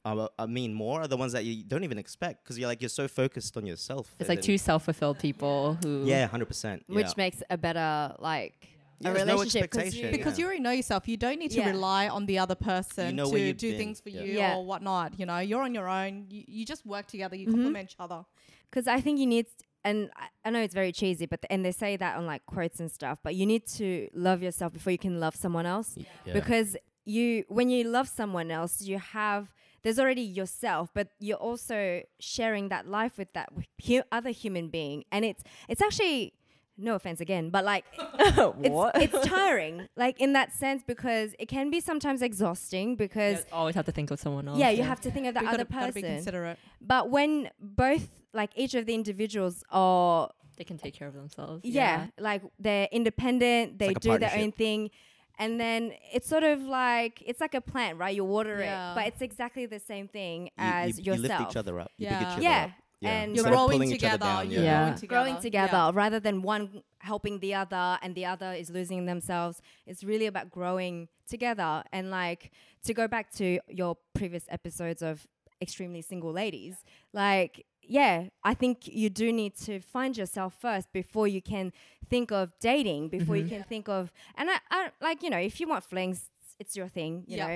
Uh, I mean, more are the ones that you don't even expect because you're like you're so focused on yourself. It's like two self fulfilled people who Yeah, hundred percent. which makes a better like Yeah, a there's no expectation. you- because Yeah. you already know yourself. You don't need to Yeah. rely on the other person know to do been. things for Yeah. you Yeah. or whatnot. You know, you're on your own. You, you just work together. You Mhm. complement each other. because I think you need, and I, I know it's very cheesy, but and they say that on like quotes and stuff. But you need to love yourself before you can love someone else, Yeah. because you when you love someone else, you have there's already yourself, but you're also sharing that life with that hu- other human being, and it's it's actually no offense again, but like it's what? it's tiring, like in that sense, because it can be sometimes exhausting because. Yeah, always have to think of someone else. Yeah, you have to think of the You other gotta, gotta be person. considerate. But when both, like each of the individuals are They can take care of themselves. yeah, like they're independent, they like do their own thing. And then it's sort of like it's like a plant, right? You water Yeah. it, but it's exactly the same thing You- as you, you yourself. lift each other up. You Yeah. pick each other Yeah, and You're growing pulling each other together. down, You're Yeah. growing together. growing together Yeah. rather than one helping the other and the other is losing themselves. It's really about growing together. And like to go back to your previous episodes of extremely single ladies, like yeah, I think you do need to find yourself first before you can think of dating, before you can think of, and I, I like, you know, if you want flings, it's your thing, you Yeah.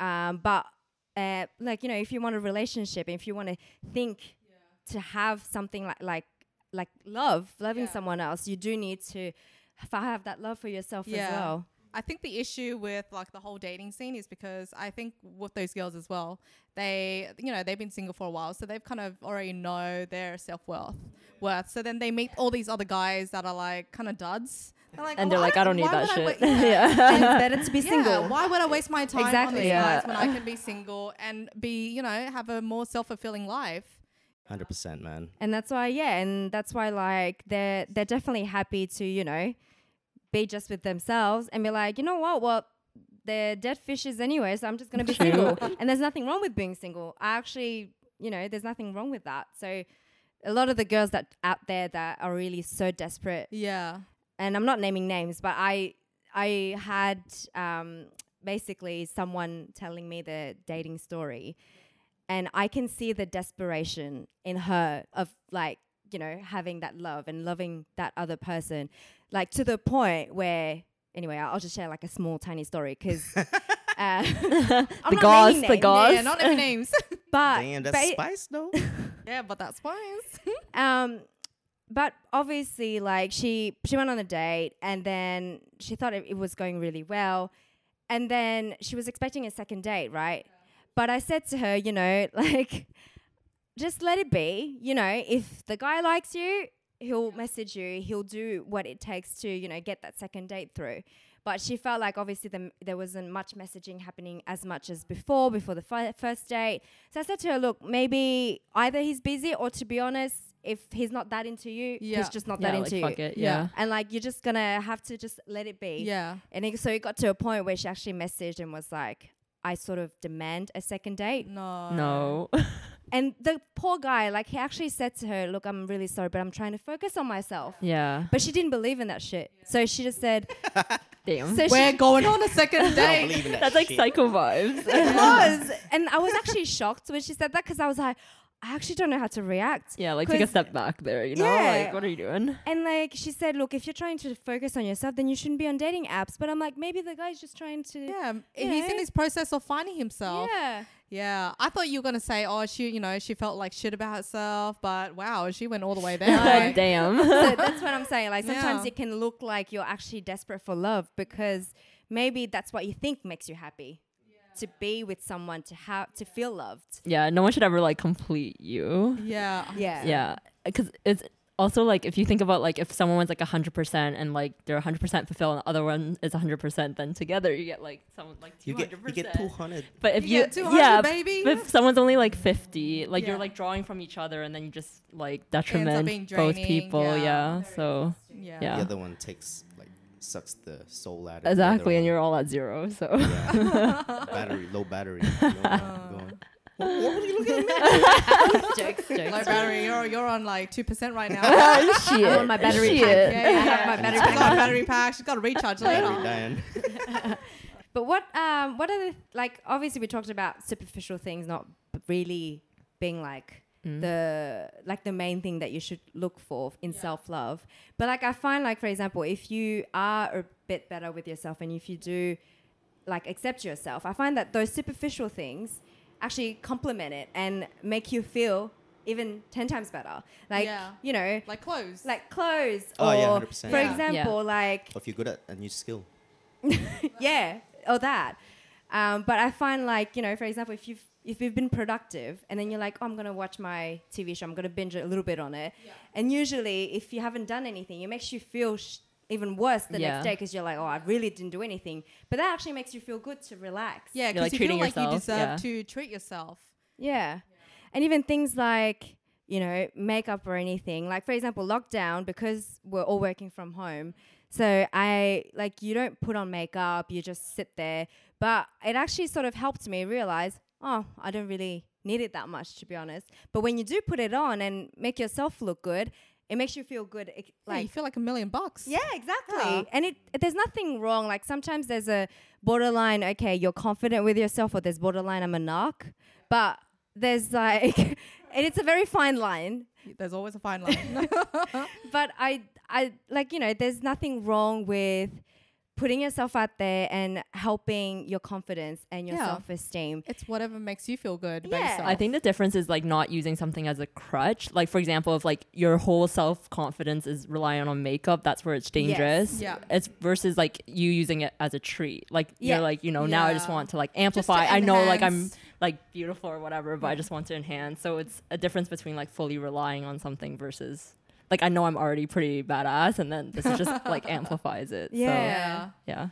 know. Um, but uh, like, you know, if you want a relationship, if you want to think to have something like like like love, loving Yeah. someone else, you do need to have that love for yourself Yeah. as well. I think the issue with like the whole dating scene is because I think with those girls as well, they you know they've been single for a while, so they've kind of already know their self worth worth. So then they meet all these other guys that are like kind of duds. They're like, And "Oh, they're like, I don't need that I shit. yeah. yeah. And better to be Yeah, single. why would I waste my time on these Yeah. guys when I can be single and be, you know, have a more self fulfilling life? Hundred percent, man. and that's why yeah and that's why like they're they're definitely happy to you know be just with themselves and be like you know what? Well they're dead fishes anyway so i'm just gonna be single. And there's nothing wrong with being single. I actually you know there's nothing wrong with that. So a lot of the girls that out there that are really so desperate Yeah. and i'm not naming names but i i had um basically someone telling me the dating story and I can see the desperation in her of like you know having that love and loving that other person, like to the point where anyway I'll just share like a small tiny story because uh, I'm The not gauze, naming the names, gauze. Yeah, not naming names. but Damn, that's ba- spice though. yeah, but that's spice. um but obviously like she she went on a date and then she thought it, it was going really well and then she was expecting a second date right but i said to her you know like just let it be you know if the guy likes you he'll message you he'll do what it takes to you know get that second date through but she felt like obviously the, there wasn't much messaging happening as much as before before the fi- first date so i said to her look maybe either he's busy or to be honest if he's not that into you Yeah. he's just not yeah, that like, into fuck you it. Yeah. Yeah. and like you're just gonna have to just let it be yeah. and it, so it got to a point where she actually messaged and was like i sort of demand a second date No. No. and the poor guy like he actually said to her look i'm really sorry but i'm trying to focus on myself yeah. but she didn't believe in that shit so she just said Damn. so We're going on a second date. that That's like shit. psycho vibes. it was and i was actually shocked when she said that because i was like i actually don't know how to react yeah, like take a step back there, you know? Yeah. Like, what are you doing? And like she said, look, if you're trying to focus on yourself, then you shouldn't be on dating apps. But I'm like, maybe the guy's just trying to. Yeah, You he's in know? his process of finding himself. Yeah. Yeah, I thought you were gonna say, oh, she, you know, she felt like shit about herself, but wow, she went all the way there. Like- Damn. so that's what I'm saying. Like sometimes Yeah. it can look like you're actually desperate for love because maybe that's what you think makes you happy. To be with someone, to have, to feel loved. yeah, no one should ever like complete you. yeah, Yeah. Yeah, because it's also like if you think about like if someone was like hundred percent and like they're hundred percent fulfilled, and the other one is hundred percent, then together you get like someone like two You get hundred you get percent. two hundred. But if You you, get 200, yeah, baby. but if someone's only like fifty, like you're like drawing from each other, and then you just like detriment both people. yeah. Yeah, so yeah, Yeah. The other one takes like sucks the soul out of exactly, and one. you're all at zero. So Yeah. battery, low battery. You know. What, what were you looking at me? jokes, jokes. Low battery, you're you're on like two percent right now. shit. I'm on my battery shit. pack. yeah, yeah, I have my battery it's She's pack. got a battery pack. She's got to recharge later. dying. But what um what are the like obviously we talked about superficial things not really being like Mm. the like the main thing that you should look for in self-love. But like I find like for example if you are a bit better with yourself and if you do like accept yourself, I find that those superficial things actually complement it and make you feel even 10 times better. Like Yeah. you know Like clothes. like clothes Oh, or yeah, 100%. for Yeah. example like Or if you're good at a new skill. yeah, or that. Um, but I find like you know, for example, if you've if you've been productive and then you're like, oh, I'm gonna watch my TV show, I'm gonna binge a little bit on it, and usually if you haven't done anything, it makes you feel sh- even worse the Yeah. next day because you're like, oh, I really didn't do anything. But that actually makes you feel good to relax. yeah, because like, you treating feel like you deserve yeah. to treat yourself. Yeah. And even things like, you know, makeup or anything. Like, for example, lockdown, because we're all working from home. So I, like, you don't put on makeup, you just sit there. But it actually sort of helped me realize, oh, I don't really need it that much, to be honest. But when you do put it on and make yourself look good, it makes you feel good. Eh, it, Like, you feel like a million bucks. yeah, exactly. Yeah. And it there's nothing wrong. Like sometimes there's a borderline, okay, you're confident with yourself, or there's borderline, I'm a narc. But there's like, and it's a very fine line. There's always a fine line. But I, I like you know, there's nothing wrong with putting yourself out there and helping your confidence and your Yeah. self-esteem. it's whatever makes you feel good. Yeah. I I think the difference is like not using something as a crutch. Like for example, if like your whole self confidence is relying on makeup, that's where it's dangerous. Yeah. It's versus like you using it as a treat. Like Yeah. you're like, you know, now I just want to like Just to amplify. I know like I'm like beautiful or whatever, but I just want to enhance. So it's a difference between like fully relying on something versus like I know I'm already pretty badass and then this just like amplifies it. Yeah. yeah. So yeah.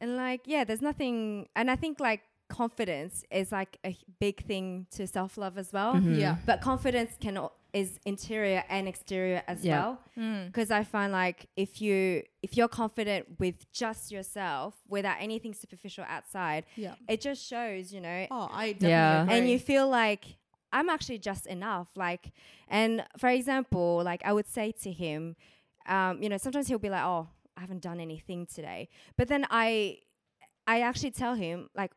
And like, yeah, there's nothing, and I think like confidence is like a big thing to self-love as well. Mhm. Yeah. But confidence can o- is interior and exterior as Yeah. well. Mm. Because I find like if you if you're confident with just yourself without anything superficial outside, Yeah. it just shows, you know, Oh, I definitely Yeah. agree. and you feel like I'm actually just enough. Like, and for example, like I would say to him, um, you know, sometimes he'll be like, "Oh, I haven't done anything today," but then I, I actually tell him like,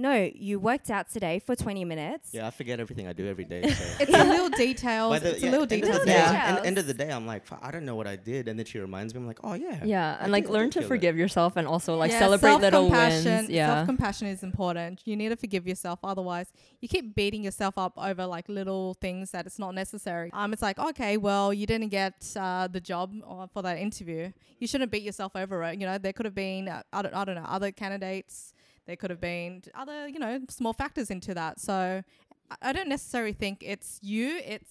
"No, you worked out today for 20 minutes." Yeah, I forget everything I do every day. So. it's a little details. It's yeah, a little end of the details. day- Yeah. end- End of the day, I'm like, I don't know what I did, and then she reminds me. I'm like, oh yeah. Yeah. I And like learn to kill it. forgive yourself and also like Yeah, celebrate little self-compassion- wins. Yeah. Self-compassion is important. You need to forgive yourself. Otherwise, you keep beating yourself up over like little things that it's not necessary. Um, it's like, okay, well, you didn't get uh, the job or for that interview. You shouldn't beat yourself over it. You know, there could have been, uh, I, don't, I don't know, other candidates. There could have been other, you know, small factors into that. So I, I don't necessarily think it's you. It's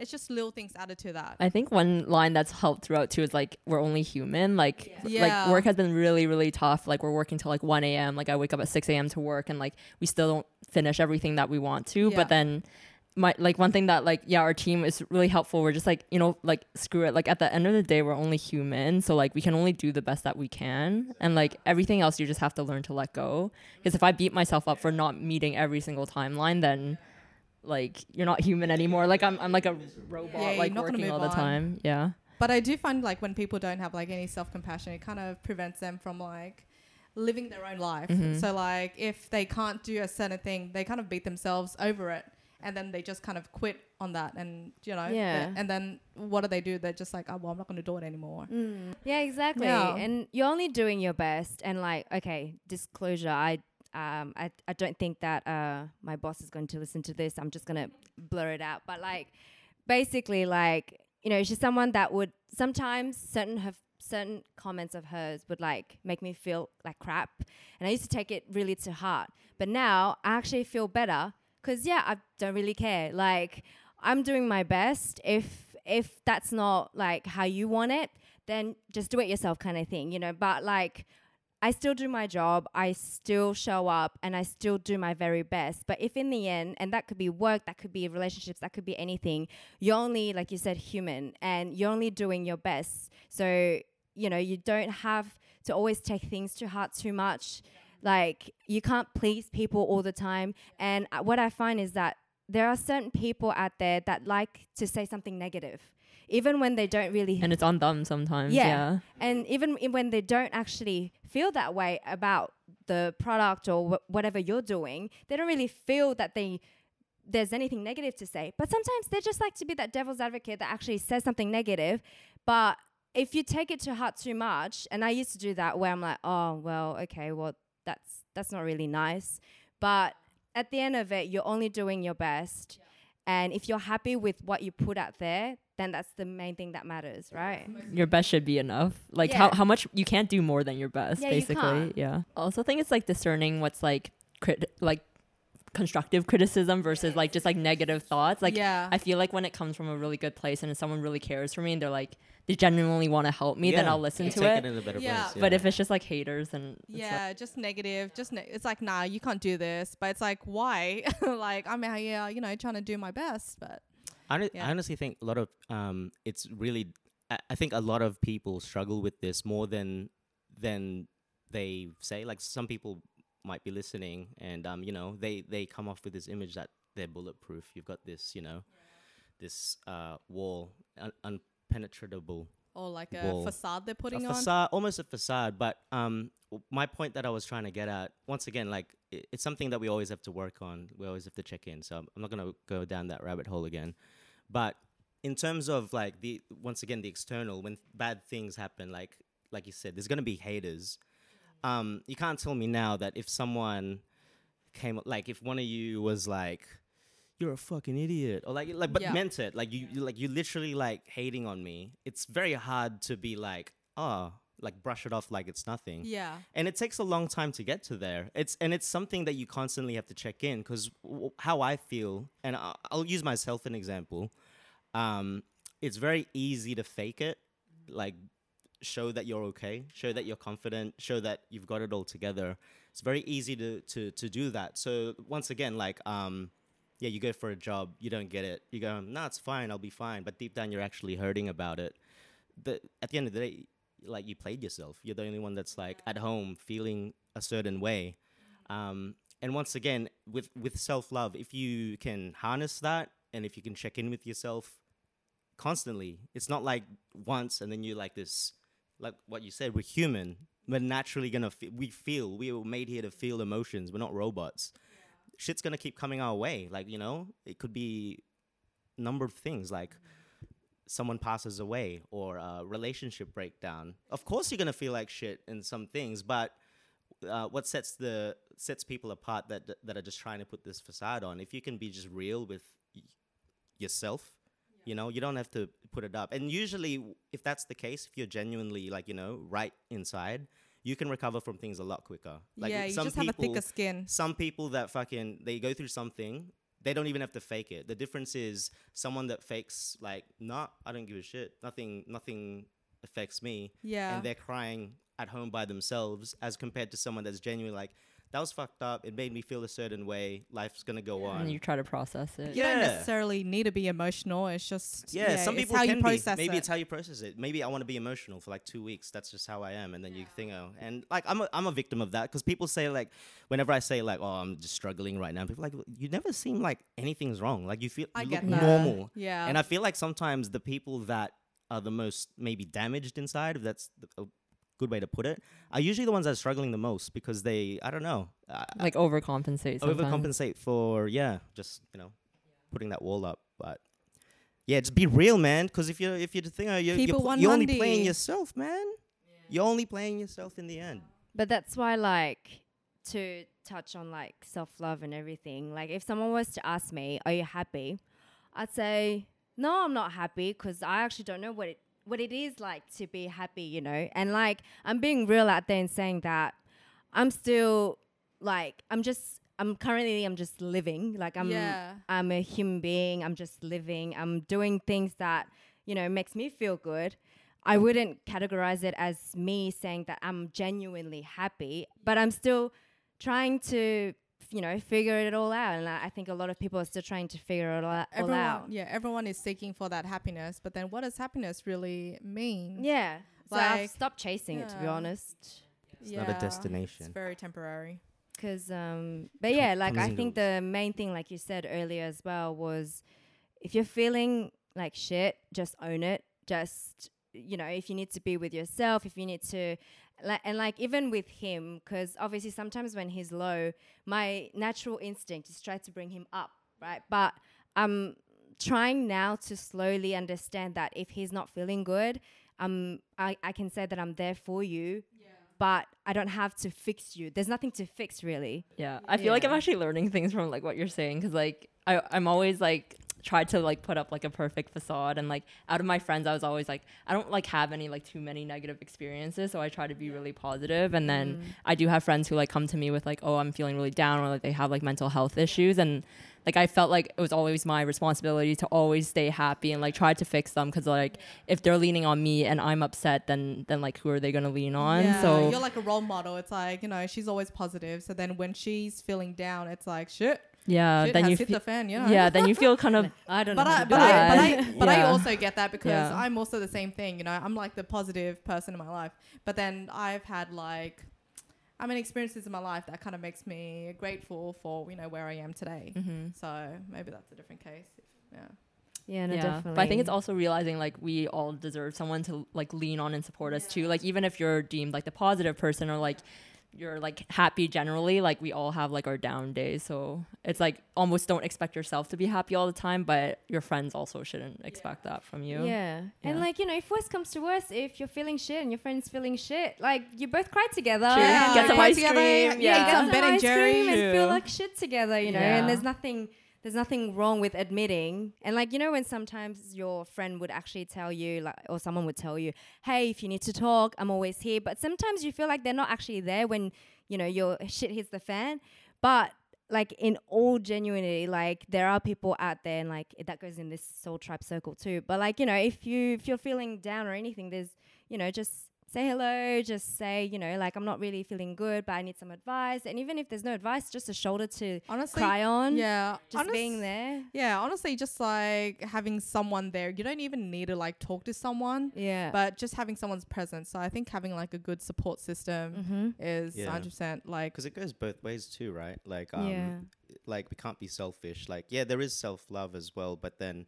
it's just little things added to that. I think one line that's helped throughout too is like we're only human. Like Yeah. like work has been really really tough. Like we're working till like one a.m. Like I wake up at six a.m. to work, and like we still don't finish everything that we want to. Yeah. But then my like one thing that like yeah our team is really helpful. We're just like you know like screw it. Like at the end of the day we're only human, so like we can only do the best that we can, and like everything else you just have to learn to let go. Because if I beat myself up for not meeting every single timeline, then like you're not human anymore. Like I'm I'm like a robot Yeah, you're like not gonna working all the on. time. Yeah. But I do find like when people don't have like any self compassion, it kind of prevents them from like living their own life. Mhm. So like if they can't do a certain thing, they kind of beat themselves over it, and then they just kind of quit on that, and you know, Yeah. And then what do they do? They're just like, oh well, I'm not going to do it anymore. Mm. Yeah, exactly. Yeah. And you're only doing your best. And like, okay, disclosure. I um I, I don't think that uh my boss is going to listen to this. I'm just gonna blur it out. But like, basically, like you know, she's someone that would sometimes certain have certain comments of hers would like make me feel like crap, and I used to take it really to heart. But now I actually feel better because yeah, I don't really care. Like I'm doing my best. If if that's not like how you want it, then just do it yourself kind of thing, you know. But like I still do my job, I still show up and I still do my very best. But if in the end, and that could be work, that could be relationships, that could be anything, you're only, like you said, human and you're only doing your best. So, you know, you don't have to always take things to heart too much. Like, you can't please people all the time. And uh, what I find is that there are certain people out there that like to say something negative, even when they don't really And it's on them sometimes. Yeah. Yeah. and even when they don't actually feel that way about the product or wh- whatever you're doing, they don't really feel that they there's anything negative to say. But sometimes they just like to be that devil's advocate that actually says something negative. But if you take it to heart too much, and I used to do that where I'm like, oh well, okay, well that's that's not really nice. But at the end of it, you're only doing your best. And if you're happy with what you put out there, then that's the main thing that matters, right? Your best should be enough. Like Yeah. how, how much you can't do more than your best, Yeah, you basically. can't. Yeah. I also think it's like discerning what's like crit like constructive criticism versus like just like negative thoughts. Like yeah, I feel like when it comes from a really good place and if someone really cares for me and they're like they genuinely want to help me, then I'll listen you to take it. it in a better Yeah. place. But if it's just like haters and yeah, just negative. Just ne- it's like, nah, you can't do this. But it's like, why? like I'm out here, you know, trying to do my best, but I, Yeah. I honestly think a lot of um, it's really. I, I think a lot of people struggle with this more than than they say. Like some people might be listening, and um, you know, they they come off with this image that they're bulletproof. You've got this, you know, this uh wall, un- unpenetratable or like a Wall. facade they're putting a on. facade, almost a facade. But um, my point that I was trying to get at, once again, like it, it's something that we always have to work on. We always have to check in. So I'm, I'm not gonna go down that rabbit hole again. But in terms of like the once again the external, when bad things happen, like like you said, there's gonna be haters. Um, you can't tell me now that if someone came like if one of you was like you're a fucking idiot or like like but Yeah. meant it like you, you like you literally like hating on me it's very hard to be like oh like brush it off like it's nothing Yeah. and it takes a long time to get to there it's and it's something that you constantly have to check in because w- how i feel and I- i'll use myself an example um it's very easy to fake it like show that you're okay show that you're confident show that you've got it all together. It's very easy to to to do that. So once again like um yeah you go for a job you don't get it. You go no it's fine i'll be fine. But deep down you're actually hurting about it. The, at the end of the day like you played yourself. You're the only one that's like at home feeling a certain way. Um and once again with with self-love if you can harness that and if you can check in with yourself constantly it's not like once and then you're like this like what you said we're human. We're naturally gonna fe- we feel we were made here to feel emotions. We're not robots. Shit's gonna keep coming our way. Like you know it could be a number of things like someone passes away or a relationship breakdown. Of course you're gonna feel like shit in some things but uh, what sets the sets people apart that that are just trying to put this facade on if you can be just real with y- yourself you know you don't have to put it up. And usually if that's the case if you're genuinely like you know right inside you can recover from things a lot quicker. Like yeah, you some just have a people thicker skin. some people that fucking they go through something they don't even have to fake it. The difference is someone that fakes like nah i don't give a shit. Nothing nothing affects me. Yeah. and they're crying at home by themselves as compared to someone that's genuinely like that was fucked up it made me feel a certain way life's gonna go on and you try to process it. you don't necessarily need to be emotional. It's just yeah, some it's people how can you process be. Maybe it. it's how you process it. Maybe I want to be emotional for like two weeks. That's just how I am, and then you think, oh, and like I'm a, I'm a victim of that because people say like, whenever I say like, oh, I'm just struggling right now, people are like you never seem like anything's wrong. Like you feel I you get look that. normal, Yeah. and I feel like sometimes the people that are the most maybe damaged inside, if that's the, a good way to put it, are usually the ones that are struggling the most because they, I don't know, uh, Like overcompensate. Sometimes. overcompensate for yeah, just you know, putting that wall up. But yeah, just be real, man. Because if you're if you're the thing, uh, you're, Keep you're, it pl- you're only playing yourself, man. You're only playing yourself in the end. But that's why, like, to touch on like self love and everything, like, if someone was to ask me, Are you happy? I'd say, No, I'm not happy because I actually don't know what it what it is like to be happy, you know? And like I'm being real out there and saying that I'm still like I'm just I'm currently I'm just living. Like I'm Yeah. I'm a human being. I'm just living. I'm doing things that, you know, makes me feel good. I wouldn't categorize it as me saying that I'm genuinely happy, but I'm still trying to, you know, figure it all out. And I I think a lot of people are still trying to figure it all, out- all everyone, out. yeah, everyone is seeking for that happiness, but then what does happiness really mean? Yeah. So I've stopped chasing it, to be honest. It's not a destination. It's very temporary. Cause um, but yeah, like I think the main thing, like you said earlier as well, was if you're feeling like shit, just own it. Just you know, if you need to be with yourself, if you need to, like, and like even with him, because obviously sometimes when he's low, my natural instinct is try to bring him up, right? But I'm trying now to slowly understand that if he's not feeling good, um, I, I can say that I'm there for you. But I don't have to fix you. There's nothing to fix, really. Yeah, I feel like I'm actually learning things from like what you're saying because like I I'm always like tried to like put up like a perfect facade and like out of my friends I was always like I don't like have any like too many negative experiences so I try to be really positive and then Mm. I do have friends who like come to me with like oh I'm feeling really down or like they have like mental health issues and like I felt like it was always my responsibility to always stay happy and like try to fix them because like if they're leaning on me and I'm upset then then like who are they gonna lean on yeah, so you're like a role model. It's like you know she's always positive. So then when she's feeling down, it's like shit. Yeah shit then has you hit fe- the fan. You know? yeah then you feel kind of I don't But know. I, but I, but I, but I also get that because Yeah. I'm also the same thing. You know, I'm like the positive person in my life. But then I've had like, I mean, experiences in my life that kind of makes me grateful for you know where I am today. mm-hmm. So maybe that's a different case. Yeah. yeah, no, yeah, definitely. but I think it's also realizing like we all deserve someone to like lean on and support us too. Like even if you're deemed like the positive person or like you're like happy generally. Like we all have like our down days, so it's like almost don't expect yourself to be happy all the time, but your friends also shouldn't expect that from you. Yeah. And like, you know, if worst comes to worst, if you're feeling shit and your friend's feeling shit, like you both cry together. True. and, Get some like, ice together, cream. yeah, Yeah. get some some Ben and ice cream and feel like shit together, you know. And there's nothing there's nothing wrong with admitting. And like, you know, when sometimes your friend would actually tell you, like or someone would tell you, Hey, if you need to talk, I'm always here. But sometimes you feel like they're not actually there when, you know, your shit hits the fan. But like in all genuinity, like there are people out there and like that goes in this soul tribe circle too. But like, you know, if you if you're feeling down or anything, there's you know, just say hello, just say, you know, like I'm not really feeling good, but I need some advice. And even if there's no advice, just a shoulder to Honestly, cry on. yeah, Just honest- being there. Yeah, honestly, just like having someone there. You don't even need to like talk to someone, Yeah. but just having someone's presence. So I think having like a good support system mm-hmm. is Yeah. 100% like because it goes both ways too, right? Like, um, yeah. like we can't be selfish. Like, yeah, there is self love as well, but then,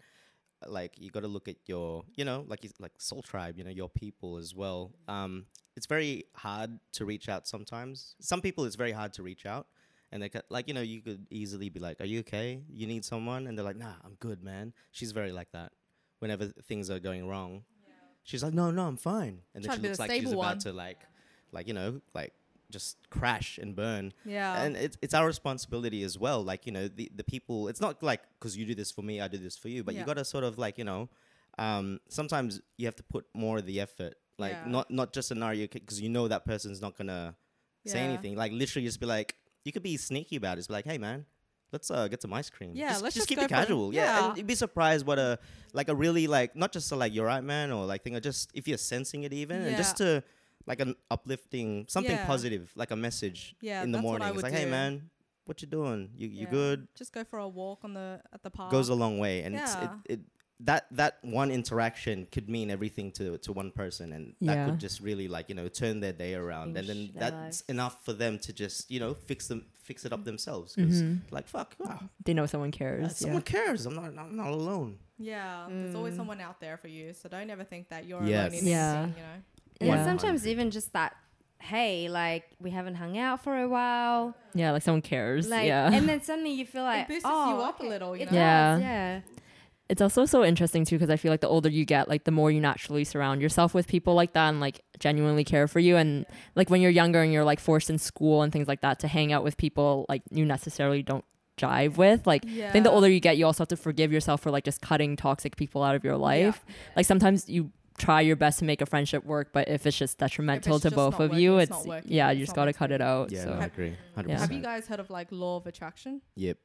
like, you got to look at your, you know, like like soul tribe, you know, your people as well. Um, it's very hard to reach out sometimes. Some people, it's very hard to reach out, and they like, you know, you could easily be like, "Are you okay? You need someone?" And they're like, "Nah, I'm good, man." She's very like that. Whenever things are going wrong, she's like, "No, no, I'm fine," and then Trying she looks like she's stable about to like, like you know, like just crash and burn yeah. and it's it's our responsibility as well like you know the the people it's not like because you do this for me i do this for you but Yeah. you got to sort of like you know um sometimes you have to put more of the effort like Yeah. not not just an you because you know that person's not gonna say anything like literally just be like you could be sneaky about it just be like hey man let's uh get some ice cream Yeah, just, let's just just keep it casual yeah. yeah. and you'd be surprised what a like a really like not just a, like you're right man or like thing or just if you're sensing it even and just to like an uplifting something Yeah. positive like a message Yeah, in the that's what I morning it's would like hey man what you doing you you Yeah. good Just go for a walk on the at the park. goes a long way and it's it, it that that one interaction could mean everything to to one person and that Yeah. could just really like you know turn their day around and then that's lives. enough for them to just you know fix them fix it up themselves 'cause, Mhm. like fuck wow, They know someone cares. yeah. someone cares i'm not i'm not alone Yeah, there's always Mm. someone out there for you. So don't ever think that you're Yes. alone in Yeah. anything, you know. And Yeah. sometimes even just that, hey, like we haven't hung out for a while. Yeah, like someone cares. Like yeah. and then suddenly you feel like it boosts oh, you up a little, you It know? Yeah. yeah. it's also so interesting too because I feel like the older you get, like the more you naturally surround yourself with people like that and like genuinely care for you. And like when you're younger and you're like forced in school and things like that to hang out with people like you necessarily don't jive with. Like Yeah. I think the older you get, you also have to forgive yourself for like just cutting toxic people out of your life. Yeah. Like sometimes you try your best to make a friendship work, but if it's just detrimental to just both of working, you, it's it's, working, yeah, it's you just gotta cut it out. yeah so i agree 100% Yeah. Have you guys heard of like law of attraction? yep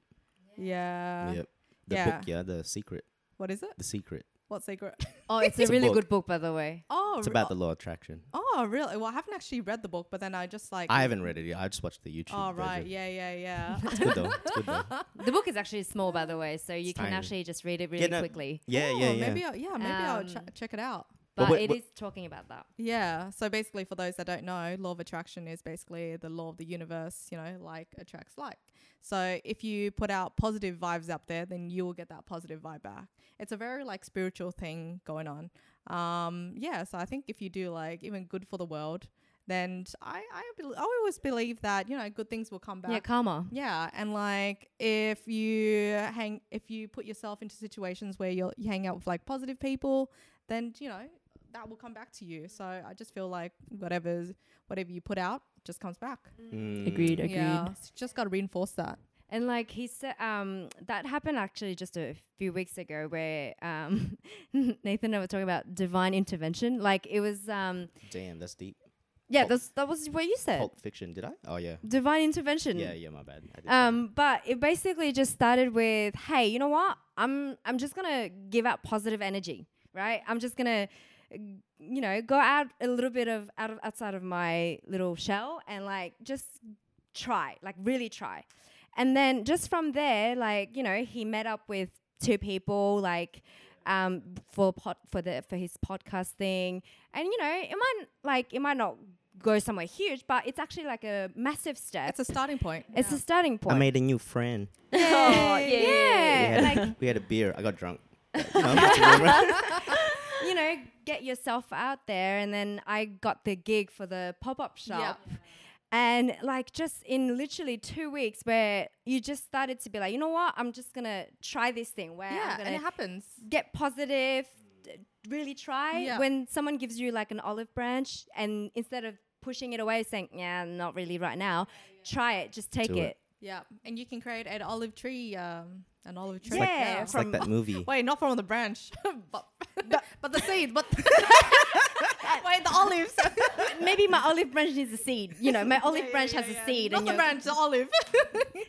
Yeah. yep the yeah. book yeah the secret What is it? the secret What secret? Oh, it's, It's a a really book. good book, by the way. Oh, it's re- about the law of attraction Oh, really? Well, I haven't actually read the book, but then I just like. i haven't read it yet i just watched the youtube Oh, right. version. Yeah, yeah, yeah. it's good though it's good though The book is actually small, by the way, so you It's can tiny. actually just read it really no, quickly. yeah Oh, yeah yeah Maybe, I'll, yeah, maybe I'll ch- Um, check it out. But But what- it what- is talking about that. Yeah. So basically, for those that don't know, law of attraction is basically the law of the universe. You know, like attracts like. So if you put out positive vibes up there, then you will get that positive vibe back. It's a very like spiritual thing going on. Um, yeah. So I think if you do like even good for the world, then I I, bel I always believe that you know good things will come back. Yeah, karma. Yeah, and like if you hang, if you put yourself into situations where you're, you hang out with like positive people, then you know that will come back to you. So I just feel like whatever's whatever you put out just comes back. Mm. agreed, agreed. Yeah, so just got to reinforce that. And like he said, um, that happened actually just a few weeks ago, where um, Nathan and I were talking about divine intervention. Like it was, um, damn that's deep yeah, Pulp- that's, that was what you said. pulp fiction did i oh yeah Divine intervention. yeah yeah my bad I did say Um, but it basically just started with, hey, you know what? I'm I'm just gonna give out positive energy, right? I'm just gonna, you know, go out a little bit of out of outside of my little shell and like just try, like really try. And then just from there, like you know, he met up with two people, like um for pod for the for his podcast thing, and you know, it might like it might not go somewhere huge, but it's actually like a massive step. It's a starting point. It's a starting point. i made a new friend Yay. Aw, we yeah. had, like we had a beer i got drunk you know, that's a rumor. You know, get yourself out there. And then I got the gig for the pop up shop. And like just in literally two weeks, where you just started to be like, you know what, I'm just gonna try this thing where yeah, I'm and it happens. get positive, d- really try. Yeah. When someone gives you like an olive branch, and instead of pushing it away, saying, yeah, not really right now, try it, just take it. it. Yeah, and you can create an olive tree, um, an olive It's tree. like, Yeah, it's like that movie. Wait, not from the branch, but but the seed, but wait, the olives, Maybe my olive branch needs a seed. You know, my olive branch has a seed, not and the branch, the olive.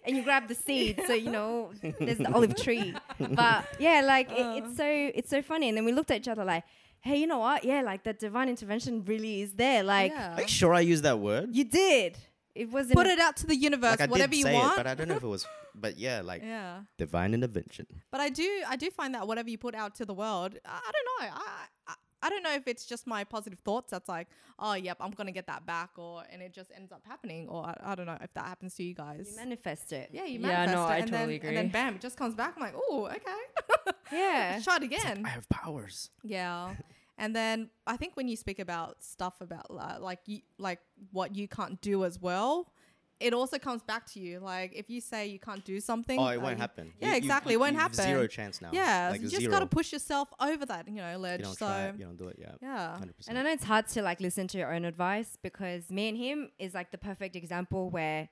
and you grab the seed, so you know there's the olive tree. But yeah, like it, it's so uh. it's so funny. And then we looked at each other like, hey, you know what? Yeah, like the divine intervention really is there. Like yeah. Are you sure I used that word? you did. It wasn't. Put it out to the universe, Like I whatever did you want. it, but I don't know if it was. But yeah, like yeah, divine intervention. but I do, I do find that whatever you put out to the world, I, I don't know, I, I, I don't know if it's just my positive thoughts that's like, oh, yep, I'm gonna get that back, or and it just ends up happening, or I, I don't know if that happens to you guys. you manifest it. yeah, you Yeah, manifest no, it, I and totally then, And then bam, it just comes back. I'm like, oh, okay, Yeah. Let's try it again. I have powers. Yeah. And then I think when you speak about stuff about uh, like you like what you can't do as well, it also comes back to you. Like if you say you can't do something, Oh, it uh, won't happen. Yeah, exactly, it won't you've happen. Zero chance now. Yeah, like you just zero. gotta push yourself over that, you know, ledge. You ledge. don't So try it. You don't do it. Yeah. yeah, Hundred And I know it's hard to like listen to your own advice because me and him is like the perfect example where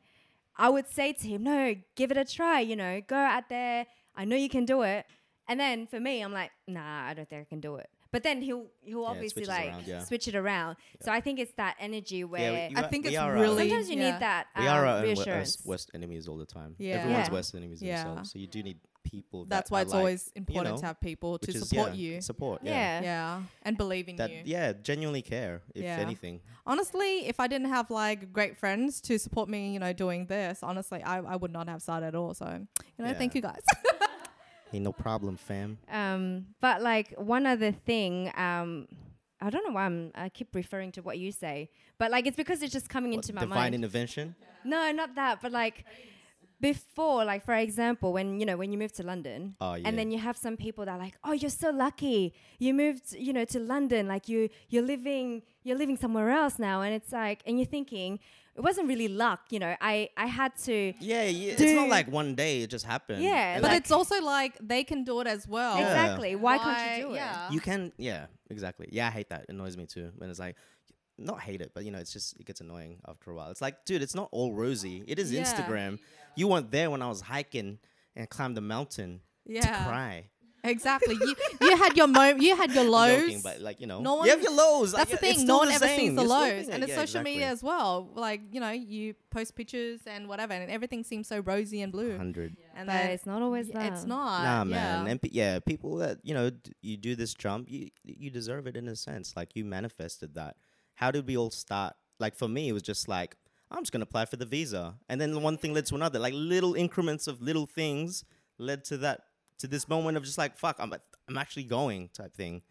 I would say to him, "No, give it a try. You know, go out there. I know you can do it." And then for me, I'm like, "Nah, I don't think I can do it." But then he'll he'll Yeah, obviously like around, yeah. switch it around. So I think it's that energy where Yeah, we- I think it's are really- sometimes you yeah. need that um, we are our own reassurance. worst, worst enemies all the time. Yeah. Everyone's Yeah. worst enemies Yeah. themselves. So you do need people. that's that why it's like, always important know, to have people to is, support yeah, you. Support. Yeah. yeah. Yeah, and believe in That you. yeah, genuinely care. If Yeah. anything. Honestly, if I didn't have like great friends to support me, you know, doing this, honestly, I, I would not have started at all. So, you know, Yeah. thank you guys. Ain't no problem, fam. Um, but like one other thing, um, I don't know why I'm, I keep referring to what you say, but like it's because it's just coming What, into my divine mind. intervention. No, not that, but like before, like for example, when you know when you move to London, Oh yeah. and then you have some people that are like, oh, you're so lucky, you moved, you know, to London, like you you're living you're living somewhere else now, and it's like, and you're thinking it wasn't really luck, you know, I I had to. yeah, yeah. It's not like one day it just happened. Yeah, but like- it's also like they can do it as well. Yeah. Exactly. Why, can't you do it? yeah. you can yeah exactly yeah i hate that it annoys me too when it's like not hate it but you know it's just it gets annoying after a while it's like dude it's not all rosy it is Yeah. instagram you weren't there when i was hiking and climbed the mountain to Yeah. cry Exactly. you you had your mo- you had your lows. joking, but like you know No you have your lows That's like, the thing. still No one the ever same. sees the You're lows, and it's Yeah, social media as well. Like you know, you post pictures and whatever, and everything seems so rosy and blue. 100 And But then it's not always that. it's not. nah man Yeah. and pe- yeah people that you know d- you do this jump you you deserve it in a sense like you manifested that how did we all start like for me it was just like i'm just going to apply for the visa and then one thing led to another like little increments of little things led to that to this moment of just like fuck i'm i'm actually going type thing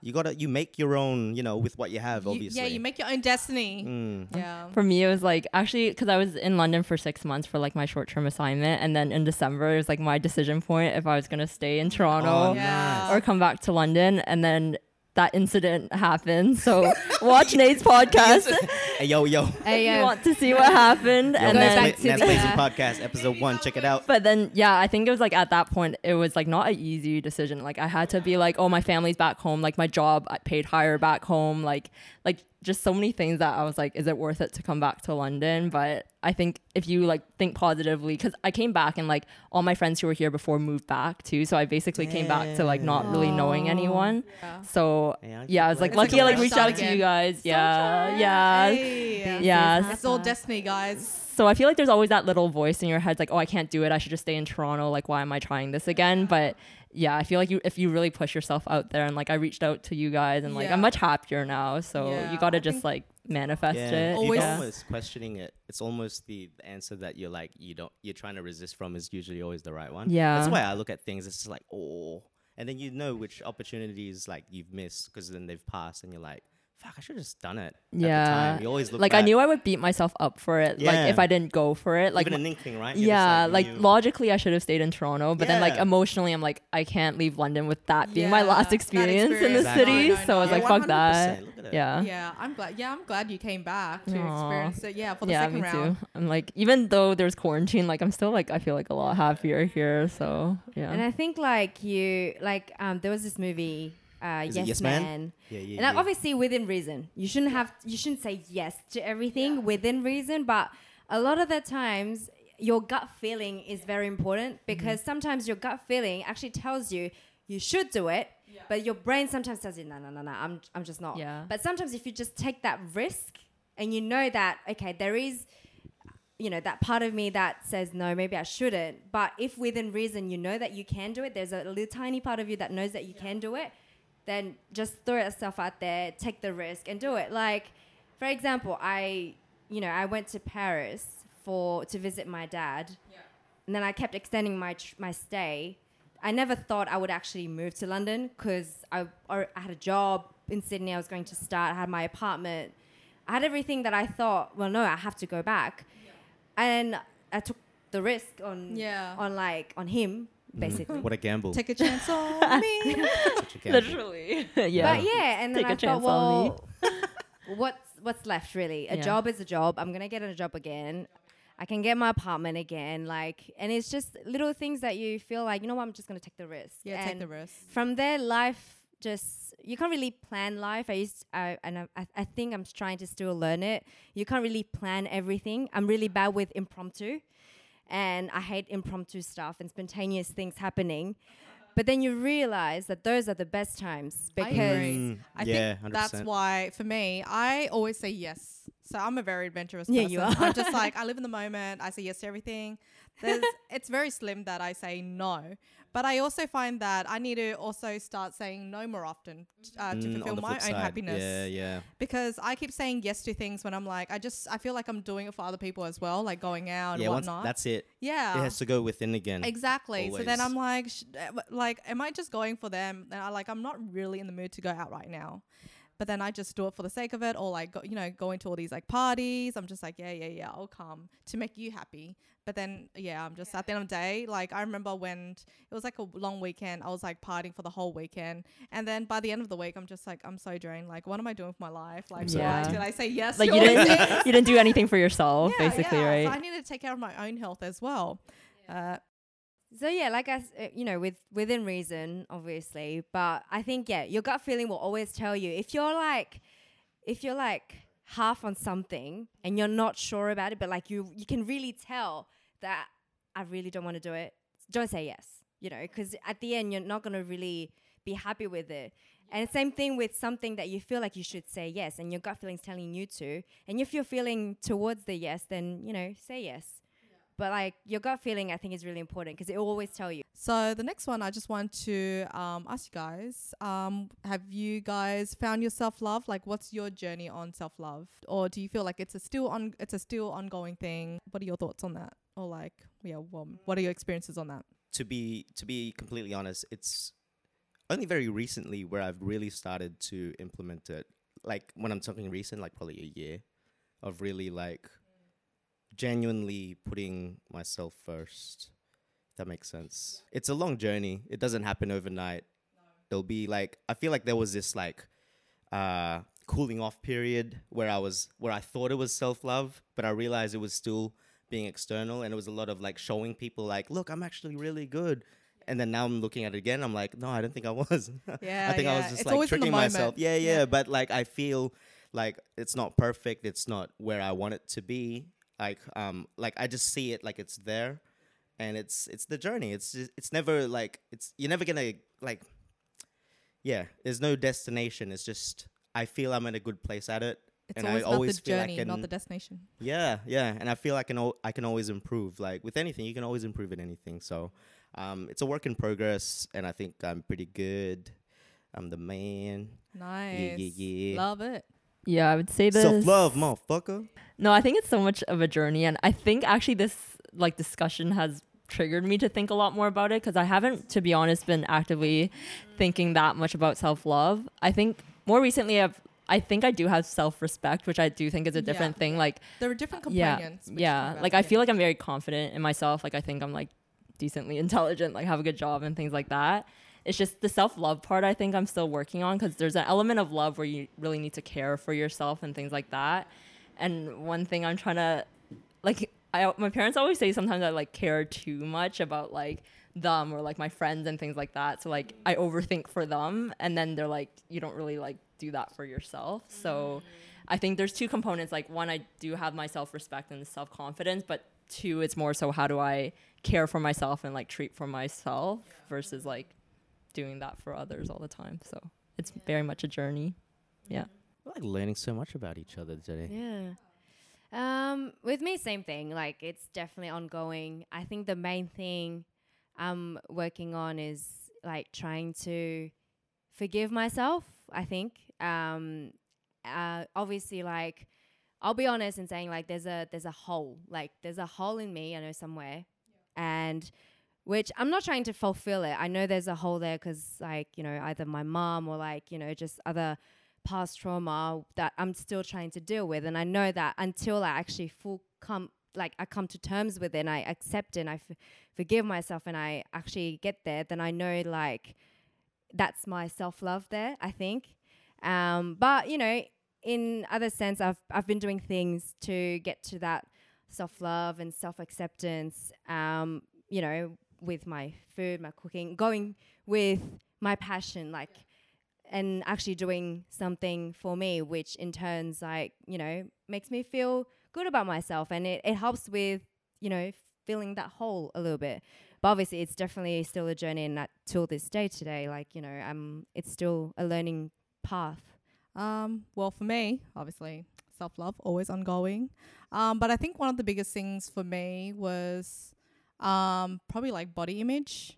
you gotta you make your own you know with what you have You- obviously yeah, you make your own destiny. Mm. Yeah. For me, it was like actually because I was in London for six months for like my short term assignment, and then in December it was like my decision point if I was gonna stay in Toronto Oh, Yeah. or come back to London, and then that incident happened. So watch Nate's podcast. hey yo yo Hey, if you want to see what happened, yo and Go Nance then back Bla- to Nance the- Blazing podcast episode one check it out But then, yeah, I think it was like at that point, it was like not an easy decision. Like I had to be like, oh, my family's back home. Like my job I paid higher back home. Like, like just so many things that I was like, is it worth it to come back to London? But I think if you like think positively, because I came back and like all my friends who were here before moved back too. So I basically came back to like not really knowing anyone. Yeah. So Hey, aren't yeah, I was like It's lucky I like like a reached start out to you guys. Yeah, yeah. Hey. Yeah. It's all destiny, guys. So I feel like there's always that little voice in your head, like, oh, I can't do it. I should just stay in Toronto. Like, why am I trying this again? But yeah, I feel like you if you really push yourself out there and like I reached out to you guys and like Yeah. I'm much happier now. So Yeah, you gotta I just like manifest yeah, it. if you're Always- almost questioning it. It's almost the the answer that you're like you don't you're trying to resist from is usually always the right one. Yeah. that's why I look at things. It's just like oh, and then you know which opportunities like you've missed because then they've passed, and you're like, fuck, I should have just done it. Yeah. At the time. You always look like I knew I would beat myself up for it. Like if I didn't go for it. Like even an inkling, right? You're just yeah, like you- logically I should have stayed in Toronto, but then like emotionally I'm like I can't leave London with that being my last that experience, in the. Exactly. city. No, no, so I was no. like, Yeah, fuck that. look at it. Yeah. Yeah, I'm glad. Yeah, I'm glad you came back to Aw. experience it. Yeah, for the yeah, second me round. too. I'm like, even though there's quarantine, like I'm still like I feel like a lot happier here. So yeah. And I think like you like um there was this movie uh Yes, Yes Man. Man? Yeah, yeah, And yeah. obviously within reason. You shouldn't have you shouldn't say yes to everything within reason, but a lot of the times your gut feeling is very important because sometimes your gut feeling actually tells you you should do it, but your brain sometimes tells you no no no no I'm I'm just not. Yeah. But sometimes if you just take that risk and you know that okay there is you know that part of me that says no maybe i shouldn't but if within reason you know that you can do it there's a little tiny part of you that knows that you can do it then just throw yourself out there take the risk and do it. Like for example i you know i went to paris for to visit my dad. And then i kept extending my tr- my stay. I never thought i would actually move to london because I, or I had a job in sydney i was going to start i had my apartment. I had everything that i thought well no i have to go back. And I took the risk on Yeah. on like on him. Mm-hmm. basically. What a gamble. Take a chance on me. Such a gamble. Literally. yeah. But yeah, and then Take a I thought, chance on well, what's what's left really? A Yeah. job is a job. I'm gonna get a job again. I can get my apartment again. Like, and it's just little things that you feel like, you know what? I'm just gonna take the risk. Yeah, and take the risk. From there, life just you can't really plan life. I used I and I, I- I think I'm trying to still learn it. You can't really plan everything. I'm really bad with impromptu, and I hate impromptu stuff and spontaneous things happening. But then you realize that those are the best times I because agree. Mm, I yeah, think that's 100%. why for me, I always say yes. So I'm a very adventurous person. Yeah, person. you I'm just like I live in the moment. I say yes to everything. There's, it's very slim that I say no, but I also find that I need to also start saying no more often uh, to Mm, fulfill my own side. happiness. Yeah, yeah. Because I keep saying yes to things when I'm like, I just I feel like I'm doing it for other people as well, like going out yeah, and whatnot. that's it. yeah, It has to go within again. Exactly. So then. I'm like, sh- uh, like, am I just going for them? And I like, I'm not really in the mood to go out right now. But then I just do it for the sake of it, or like, go, you know, going to all these like parties. I'm just like, yeah, yeah, yeah, I'll come to make you happy. But then, yeah, I'm just at the end of the day, like, I remember when t- it was like a long weekend, I was like partying for the whole weekend. And then by the end of the week, I'm just like, I'm so drained. Like, what am I doing with my life? Like, so, Yeah. like, did I say yes? Like to you all didn't things? you didn't do anything for yourself, Yeah, basically, yeah. right? So I need to take care of my own health as well. Uh, So yeah, like I, uh, you know, with within reason, obviously. But I think yeah, your gut feeling will always tell you if you're like, if you're like half on something and you're not sure about it, but like you, you can really tell that I really don't want to do it. Don't say yes, you know, because at the end you're not gonna really be happy with it. And same thing with something that you feel like you should say yes, and your gut feeling's telling you to. And if you're feeling towards the yes, then you know, say yes. But like your gut feeling, I think is really important because it will always tell you. So the next one, I just want to um, ask you guys: um, Have you guys found your self love? Like, what's your journey on self love, or do you feel like it's a still on it's a still ongoing thing? What are your thoughts on that? Or like, yeah, well, what are your experiences on that? to be to be completely honest, it's only very recently where I've really started to implement it. Like when I'm talking recent, like probably a year of really like genuinely putting myself first. If that makes sense. It's a long journey. It doesn't happen overnight. There'll be like I feel like there was this like uh cooling off period where I was where I thought it was self love, but I realized it was still being external and it was a lot of like showing people like, look, I'm actually really good. And then now I'm looking at it again. I'm like, no, I don't think I was. Yeah, I think I was just It's like always in the tricking myself. Yeah, yeah, Yeah. But like I feel like it's not perfect. It's not where I want it to be. Like um like I just see it like it's there and it's it's the journey. It's just, it's never like it's you're never gonna like yeah, there's no destination. It's just I feel I'm in a good place at it. It's And I always about always the feel I journey, not the destination. Yeah, yeah, and I feel I can al- I can always improve. Like with anything, you can always improve in anything. So, um, it's a work in progress, and I think I'm pretty good. I'm the man. Nice. yeah, yeah. Love it. Yeah, I would say this. Self love, motherfucker. No, I think it's so much of a journey, and I think actually this like discussion has triggered me to think a lot more about it because I haven't, to be honest, been actively thinking that much about self love. I think more recently I've I think I do have self respect, which I do think is a Yeah. different thing. Like There are different uh, yeah, companions. which yeah. Like I feel like I'm very confident in myself. Like I think I'm like decently intelligent, like have a good job and things like that. It's just the self love part. I think I'm still working on because there's an element of love where you really need to care for yourself and things like that. And one thing I'm trying to like, I my parents always say sometimes I like care too much about like them or like my friends and things like that. So like I overthink for them, and then they're like, you don't really like do that for yourself. So mm-hmm. I think there's two components. Like one, I do have my self respect and self confidence, but two, it's more so how do I care for myself and like treat for myself versus like doing that for others all the time. So it's very much a journey. Yeah. We're like learning so much about each other today. Yeah. Um, with me, same thing. Like it's definitely ongoing. I think the main thing I'm working on is like trying to forgive myself. I think. Um, uh, obviously, like I'll be honest in saying like there's a there's a hole. Like there's a hole in me. I know somewhere, and which I'm not trying to fulfill it. I know there's a hole there because like you know either my mom or like you know just other past trauma that I'm still trying to deal with. And I know that until I actually full come, like I come to terms with it and I accept it and I f- forgive myself and I actually get there, then I know like that's my self love there, I think. Um, but, you know, in other sense, I've, I've been doing things to get to that self love and self acceptance, um, you know, with my food, my cooking, going with my passion, like, and actually doing something for me, which in turns like, you know, makes me feel good about myself and it, it helps with, you know, filling that hole a little bit. But obviously it's definitely still a journey and that till this day today, like, you know, um it's still a learning path. Um, well, for me, obviously, self love always ongoing. Um, but I think one of the biggest things for me was um, probably like body image.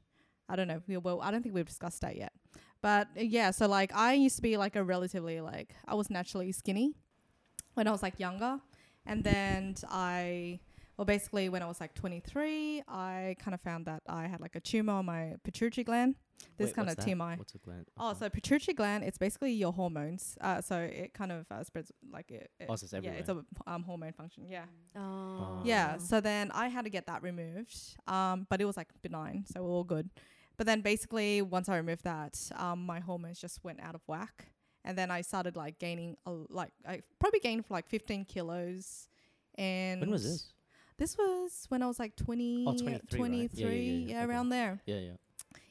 I don't know. We, well, I don't think we've discussed that yet. But uh, yeah, so like I used to be like a relatively like I was naturally skinny when I was like younger, and then I well basically when I was like 23, I kind of found that I had like a tumor on my pituitary gland. This Wait, kind of what's that? TMI. What's a gland? Oh, so pituitary gland, it's basically your hormones. Uh, so it kind of uh, spreads like it. it Oh, so it's yeah, it's a um, hormone function. Yeah. Oh. Yeah. So then I had to get that removed. Um, but it was like benign, so we're all good. But then basically once I removed that, um, my hormones just went out of whack, and then I started like gaining a like I probably gained like 15 kilos. And when was this? This was when I was like 20, Oh, 23, right? Yeah, yeah, 23, yeah, yeah, okay. around there. Yeah, yeah.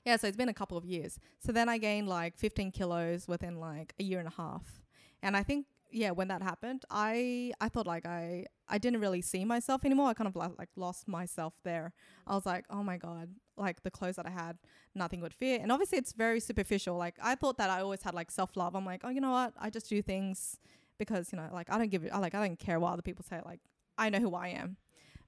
Yeah, so it's been a couple of years. So then I gained like 15 kilos within like a year and a half. And I think yeah, when that happened, I I thought like I I didn't really see myself anymore. I kind of like, like lost myself there. I was like, "Oh my god, like the clothes that I had, nothing would fit." And obviously it's very superficial. Like I thought that I always had like self-love. I'm like, "Oh, you know what? I just do things because, you know, like I don't give it I like I don't care what other people say. Like I know who I am."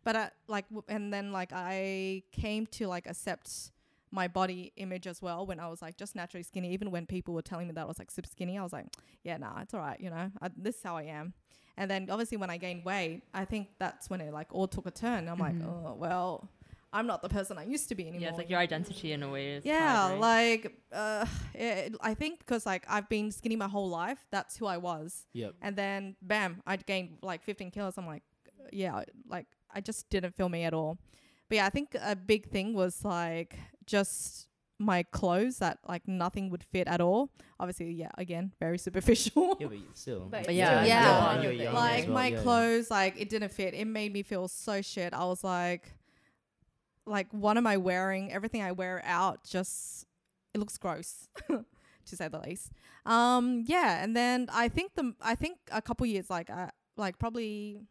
But I, like w- and then like I came to like accept my body image as well when I was like just naturally skinny. Even when people were telling me that I was like super skinny, I was like, yeah, nah, it's all right, you know, I, this is how I am. And then obviously when I gained weight, I think that's when it like all took a turn. I'm like, Mhm. oh well, I'm not the person I used to be anymore. Yeah, it's like your identity in a way. Is yeah, tied, right? like uh, it, I think because like I've been skinny my whole life, that's who I was. Yep. And then bam, I gained like 15 kilos. I'm like, yeah, like I just didn't feel me at all. But yeah, I think a big thing was like just my clothes that like nothing would fit at all. Obviously, yeah, again, very superficial. Yeah, but still. But you're yeah, still- yeah. and you're young as like well, my yeah, yeah. clothes, like it didn't fit. It made me feel so shit. I was like, like what am I wearing? Everything I wear out just it looks gross, to say the least. Um, yeah, and then I think the I think a couple years like uh, like probably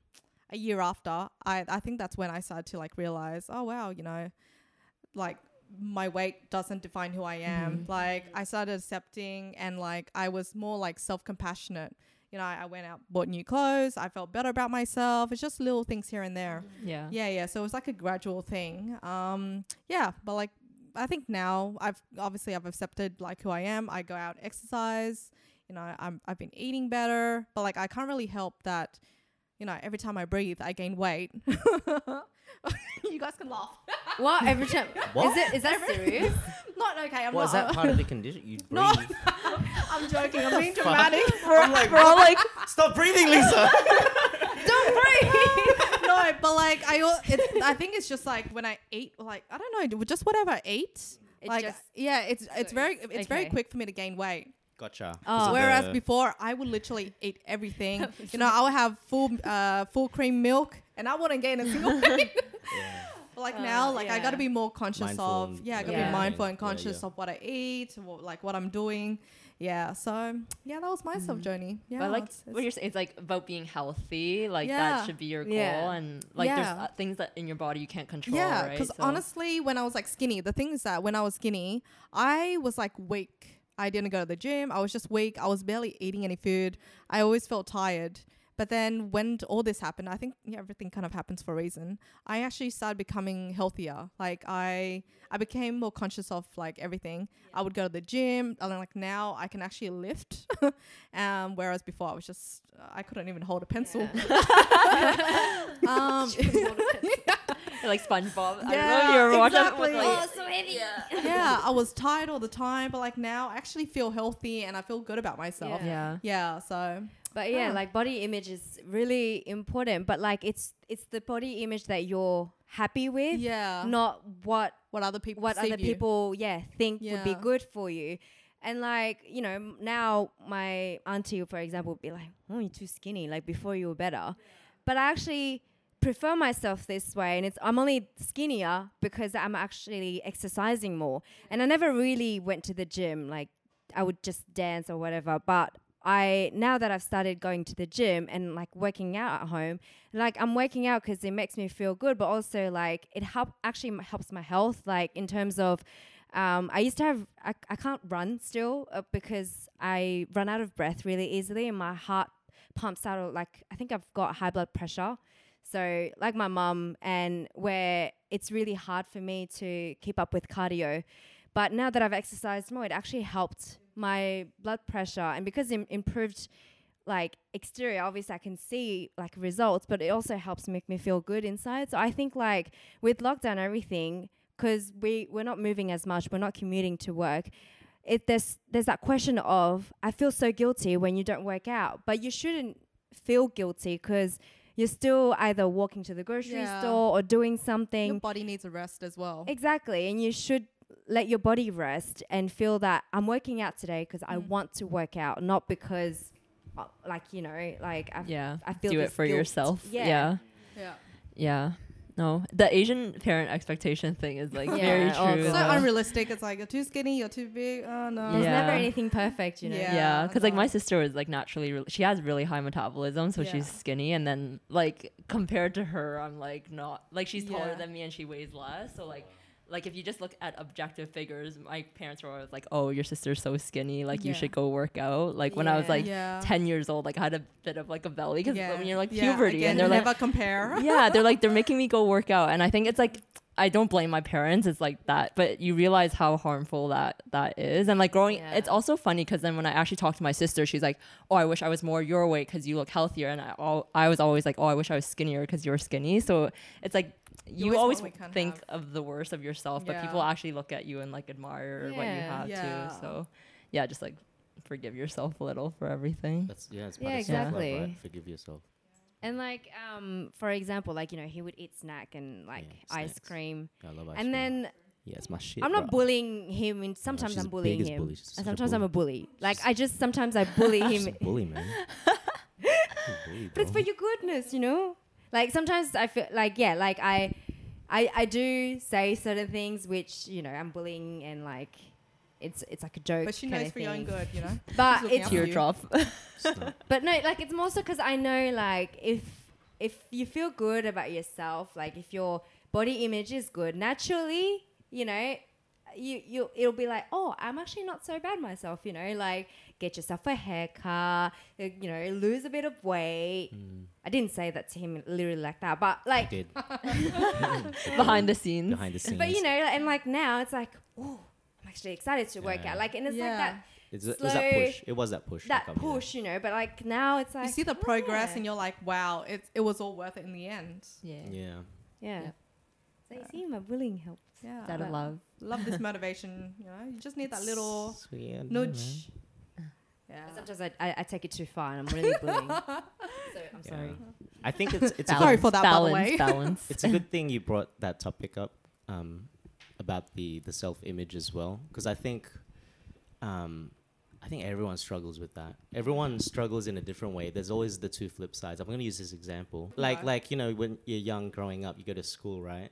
a year after, I I think that's when I started to like realize, oh wow, you know, like my weight doesn't define who I am. Mhm. Like I started accepting and like I was more like self compassionate. You know, I, I went out, bought new clothes. I felt better about myself. It's just little things here and there. yeah. Yeah, yeah. So it was like a gradual thing. Um, yeah, but like I think now I've obviously I've accepted like who I am. I go out exercise. You know, I'm I've been eating better, but like I can't really help that. You know, every time I breathe, I gain weight. you guys can laugh. What every time? What? Is it? Is that serious? Not okay. I'm What not. is that part of the condition? You breathe. No. I'm joking. I'm being dramatic. I'm like, We're all like, stop breathing, Lisa. Don't breathe. no, but like I, al- it, I think it's just like when I ate, like I don't know, just whatever I ate. It like just- yeah, it's it's very it's- it's very okay. quick for me to gain weight. Gotcha. Oh. 'Cause Whereas before, I would literally eat everything. you know, I would have full uh, full cream milk, and I wouldn't gain a single thing. Yeah. But like Uh, now, like I gotta be more conscious Mindful of yeah, I gotta Yeah. be mindful and Yeah, yeah. conscious of what I eat, what, like what I'm doing. Yeah, so yeah, that was my self journey. Yeah, but like it's- what you're saying, it's like about being healthy. Like Yeah. that should be your goal, Yeah. and like there's uh, things that in your body you can't control. Yeah, right? because So- honestly, when I was like skinny, the thing is that when I was skinny, I was like weak. I didn't go to the gym. I was just weak. I was barely eating any food. I always felt tired. But then when all this happened, I think yeah, everything kind of happens for a reason. I actually started becoming healthier. Like I, I became more conscious of like everything. I would go to the gym. And then like now I can actually lift. um, whereas before I was just I couldn't even hold a pencil. um, like SpongeBob. I don't know Yeah, if you ever watched that exactly. like, Oh, so heavy. yeah. yeah, I was tired all the time, but like now I actually feel healthy and I feel good about myself. Yeah. Yeah, so But yeah, Ah. like body image is really important. But like it's it's the body image that you're happy with, yeah, not what what other people what other perceive you. people yeah think would be good for you. And like you know now my auntie for example would be like, oh you're too skinny. Like before you were better, but I actually prefer myself this way and it's I'm only skinnier because I'm actually exercising more. And I never really went to the gym like I would just dance or whatever but I now that I've started going to the gym and like working out at home like I'm working out because it makes me feel good but also like it help actually helps my health like in terms of um, I used to have I, I can't run still uh, because I run out of breath really easily and my heart pumps out of like I think I've got high blood pressure so like my mum and where it's really hard for me to keep up with cardio but now that I've exercised more it actually helped my blood pressure. And because it improved like exterior obviously i can see like results but it also helps make me feel good inside. So i think like with lockdown everything because we we're not moving as much we're not commuting to work it there's there's that question of i feel so guilty when you don't work out. But you shouldn't feel guilty because you're still either walking to the grocery Yeah. store or doing something. Your body needs a rest as well. Exactly. And you should let your body rest and feel that I'm working out today because I Mm. want to work out, not because, uh, like, you know, like I, Yeah. I feel Do it for guilt. yourself. Yeah. Yeah. yeah, Yeah. No, the Asian parent expectation thing is like Yeah. very true. so God. though. unrealistic. It's like you're too skinny, you're too big. Oh no. There's Yeah. never anything perfect, you know. Yeah. yeah, because like my sister is like naturally, re- she has really high metabolism, so Yeah. she's skinny. And then like compared to her, I'm like not like she's taller Yeah. than me and she weighs less. So like, like if you just look at objective figures, my parents were always like, "Oh, your sister's so skinny, like you should go work out." Like when I was like yeah. 10 years old, like I had a bit of like a belly because yeah. when you're like yeah. puberty Again, and they're like, never compare. yeah, they're like they're making me go work out, and I think it's like I don't blame my parents. It's like that, but you realize how harmful that that is, and like growing. Yeah. It's also funny because then when I actually talk to my sister, she's like, "Oh, I wish I was more your weight because you look healthier," and I all I was always like, "Oh, I wish I was skinnier because you're skinny." So it's like. You always always want what we can't think have. of the worst of yourself, but Yeah. people actually look at you and like admire what you have Yeah. too. So, yeah, just like forgive yourself a little for everything. That's yeah, it's Yeah, part of self-love, exactly. right? Forgive yourself. And like, um, for example, like you know, he would eat snack and like Yeah, ice snacks. cream, I love ice and cream. then yeah, it's my shit. I'm not bro. bullying him. And sometimes she's I'm bullying him, bully. She's such and a sometimes I'm a bully. Like She's- I just sometimes I bully She's a him bully, man. She's a bully, But it's for your goodness, you know. Like sometimes I feel like yeah, like I, I I do say certain things which you know I'm bullying and like it's it's like a joke. But she knows for your own good, you know. But it's after you. Teardrop. But no, like it's more so because I know like if if you feel good about yourself, like if your body image is good naturally, you know. You, you it'll be like oh I'm actually not so bad myself you know like get yourself a haircut uh, you know lose a bit of weight Mm, I didn't say that to him literally like that but like did behind the scenes. behind the scenes. But you know, and like now it's like, oh, I'm actually excited to work out. Like, and it's like that it's, it was that push. It was that push. that come, yeah. push, you know. But like now it's like you see the progress yeah. and you're like, wow, it it was all worth it in the end. Yeah. Yeah. yeah. Yeah. So you see, my bullying helps. Yeah. That But- love. Love this motivation, you know. You just need that little Sweet, I don't know, man. nudge. Yeah. Sometimes I, I, I take it too far and I'm really bullying. so I'm Yeah. sorry. I think it's it's a Sorry good, for that, by the balance, way. balance. it's a good thing you brought that topic up um, about the the self image as well because I think um, I think everyone struggles with that. Everyone struggles in a different way. There's always the two flip sides. I'm going to use this example. Like Okay. like you know when you're young growing up, you go to school, right?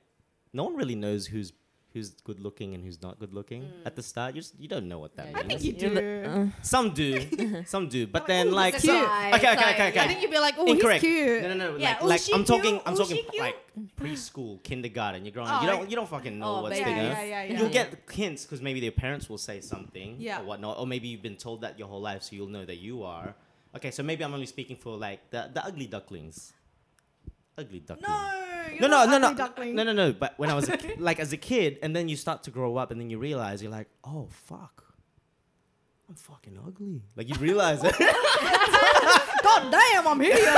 No one really knows who's who's good looking and who's not good looking at the start. You just, you don't know what that Yeah, means. I think you do. uh, some do, some do, but then Ooh, like this so- cute. nice, okay, okay, okay, okay. I think you'd be like, oh, Incorrect. he's cute. No, no, no. Yeah, Like, oh, like I'm talking. I'm Oh, talking cute? like preschool, kindergarten. You're growing Oh. You don't, you don't fucking know Oh, what's baby. bigger. Yeah, yeah, yeah, You'll yeah. get hints because maybe their parents will say something Yeah. or whatnot, or maybe you've been told that your whole life, so you'll know that you are. Okay, so maybe I'm only speaking for like the the ugly ducklings. Ugly duckling. No, you're No, no, no, no, duckling. no, no, no. But when I was a ki- like as a kid, and then you start to grow up, and then you realize you're like, oh fuck, I'm fucking ugly. Like you realize it. God damn, I'm hideous.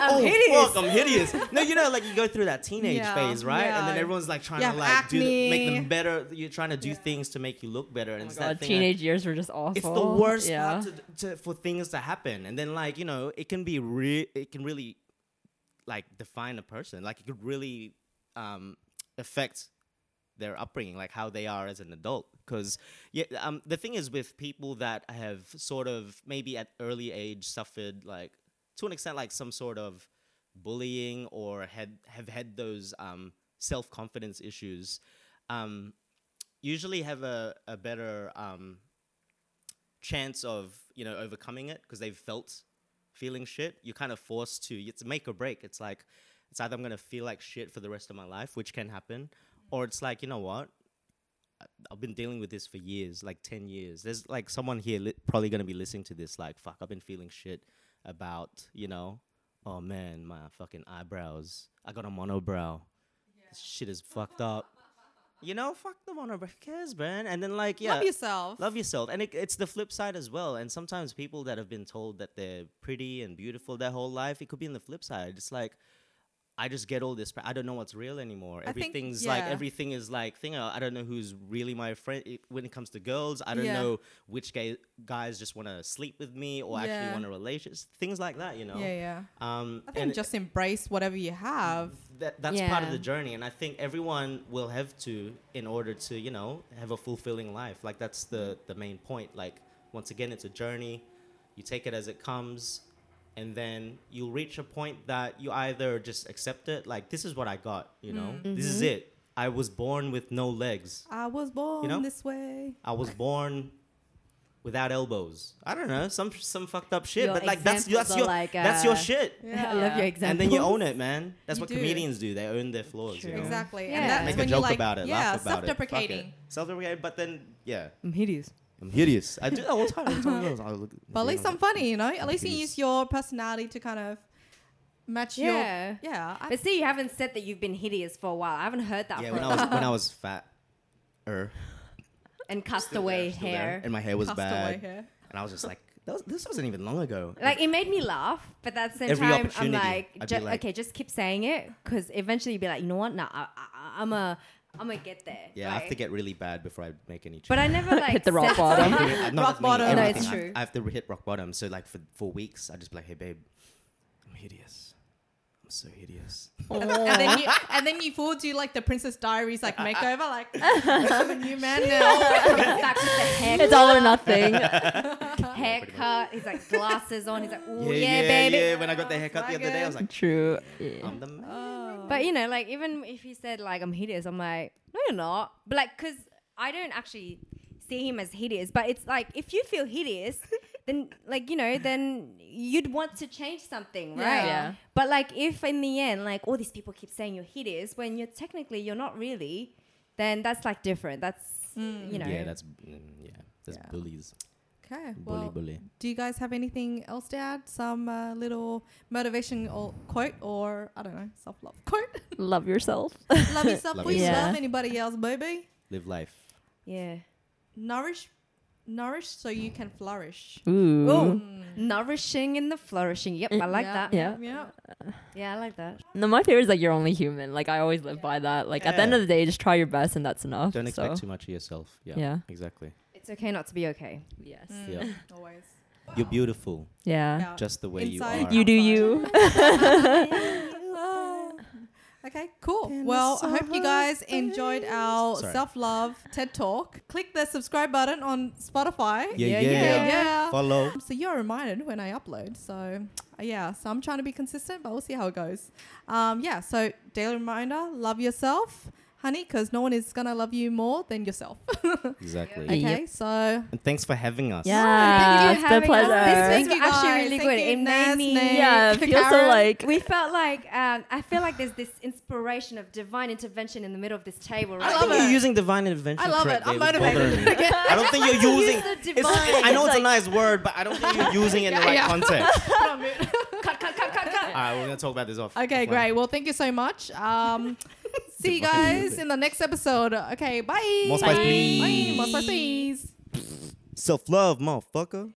I'm oh hideous. fuck, I'm hideous. No, you know, like you go through that teenage Yeah, phase, right? And then everyone's like trying You to have like do the, make acne. them better. You're trying to do Yeah. things to make you look better, and Oh my it's that god, thing. teenage years were just awful. it's the worst Yeah. part to, to, for things to happen, and then like you know, it can be re- it can really like define a person. Like it could really um, affect their upbringing, like how they are as an adult. Because yeah, um, the thing is with people that have sort of maybe at early age suffered like to an extent like some sort of bullying or had have had those um, self confidence issues, um, usually have a a better um, chance of you know overcoming it because they've felt feeling shit. You're kind of forced to. It's make or break. It's like it's either I'm gonna feel like shit for the rest of my life, which can happen, mm-hmm. or it's like you know what. I've been dealing with this for years, like 10 years. There's like someone here li- probably going to be listening to this, like, fuck, I've been feeling shit about, you know, oh man, my fucking eyebrows. I got a monobrow. This shit is fucked up. You know, fuck the monobrow. Who cares, man? And then, like, yeah. Love yourself. Love yourself. And it, it's the flip side as well. And sometimes people that have been told that they're pretty and beautiful their whole life, it could be in the flip side. It's like, I just get all this. I don't know what's real anymore. I think- Everything's like, everything is like, thing. I don't know who's really my friend. It, when it comes to girls, I don't Yeah. know which gay, guys just want to sleep with me or Yeah. actually want a relationship. Things like that, you know? Yeah, yeah. Um, I think and just embrace whatever you have. that, that's part of the journey and i think everyone will have to in order to you know have a fulfilling life like that's the the main point like once again it's a journey you take it as it comes and then you'll reach a point that you either just accept it like this is what i got you know this is it i was born with no legs I was born you know? this way. i was born without elbows i don't know some some fucked up shit Your but like that's that's your like, that's your uh, shit I love your example. and then you own it man that's You what do. comedians do they own their flaws you know? Exactly. Yeah. And that's make a joke you like, about it, yeah, laugh about self-deprecating. it. Fuck it. Self-deprecating, but then yeah, I'm hideous. I'm hideous. I do that all the time. I tell girls, I look, But at least I'm funny, you know. At least you use your personality to kind of match Yeah. your yeah. I, But see, you haven't said that you've been hideous for a while. I haven't heard that Yeah, when a I was when I was fat, er, and still castaway there, still there, hair. and my hair was cast away bad, here. and I was just like, that was, this wasn't even long ago. Like it made me laugh, but at the same Every time, I'm like, ju- like- okay, just keep saying it, because eventually you'll be like, you know what? Nah, I, I, I'm a, I'm gonna get there. yeah, I have to Like- get really bad before I make any change. But I never like Hit the rock said- bottom. Everything- uh, no, Rock that's me, bottom. No, everything. it's I- true. I, have to hit rock bottom. So like for for weeks, I just be like, hey babe, I'm hideous. I'm so hideous. and, and then you and then you forward to like the Princess Diaries like makeover, like I'm a new man now. Back with the haircut. It's all or nothing. haircut. He's like glasses on. He's like, oh yeah, yeah, yeah, baby. yeah. When I got the haircut the other day, I was like, True. Yeah. I'm the man. But you know, like even if he said like I'm hideous, I'm like, no, you're not. But like, cause I don't actually see him as hideous. But it's like if you feel hideous, then like you know, then you'd want to change something, right? Yeah. But like if in the end, like all these people keep saying you're hideous when you're technically you're not really, then that's like different. That's you know. yeah, that's mm, yeah, that's Yeah. bullies. Okay. Bully, Well, bully. do you guys have anything else to add? Some uh, little motivation or quote or I don't know, self love quote. Love yourself. love yourself, Love please yourself. love anybody else, baby. Live life. Yeah. Nourish, nourish so you can flourish. Ooh. Oh, nourishing and the flourishing. Yep, I like Yeah, that. Yeah. Yeah. Yeah, I like that. No, my favorite is like you're only human. Like I always live by that. Like at the end of the day, just try your best and that's enough. Don't expect so. too much of yourself. Yeah, Yeah. exactly. It's okay not to be okay. Yes. Mm, Yeah. Always. You're beautiful, Yeah. Yeah. just the way Inside, you are. You do you. Okay, cool. Can Well, I hope you guys enjoyed our self love TED Talk. Click the subscribe button on Spotify. Yeah, Yeah, yeah. yeah. yeah. Follow. So you're reminded when I upload. So uh, yeah, so I'm trying to be consistent, but we'll see how it goes. Um, yeah, so daily reminder: love yourself, honey, because no one is gonna love you more than yourself. Exactly. Okay, Yep. so And thanks for having us. Yeah. Thank you it's a the us. pleasure. This Thank was you actually guys. really Thank good. you, It made me. Nate, Yeah, it so like We felt like um, I feel like there's this inspiration of divine intervention in the middle of this table. Right? I love think it. you're using divine intervention. I love it. correctly. I'm was motivated. bothering me. I don't think you're using. Use the It's, divine. I know it's, It's a nice word, but I don't think you're using it in the right context. Put on mute. cut, cut, cut, cut, cut. All right, we're gonna talk about this off. okay, great. Well, thank you so much. Um, see you guys in the next episode. Okay, bye. More spice, Bye. please. Bye. More spice, please. Self love, motherfucker.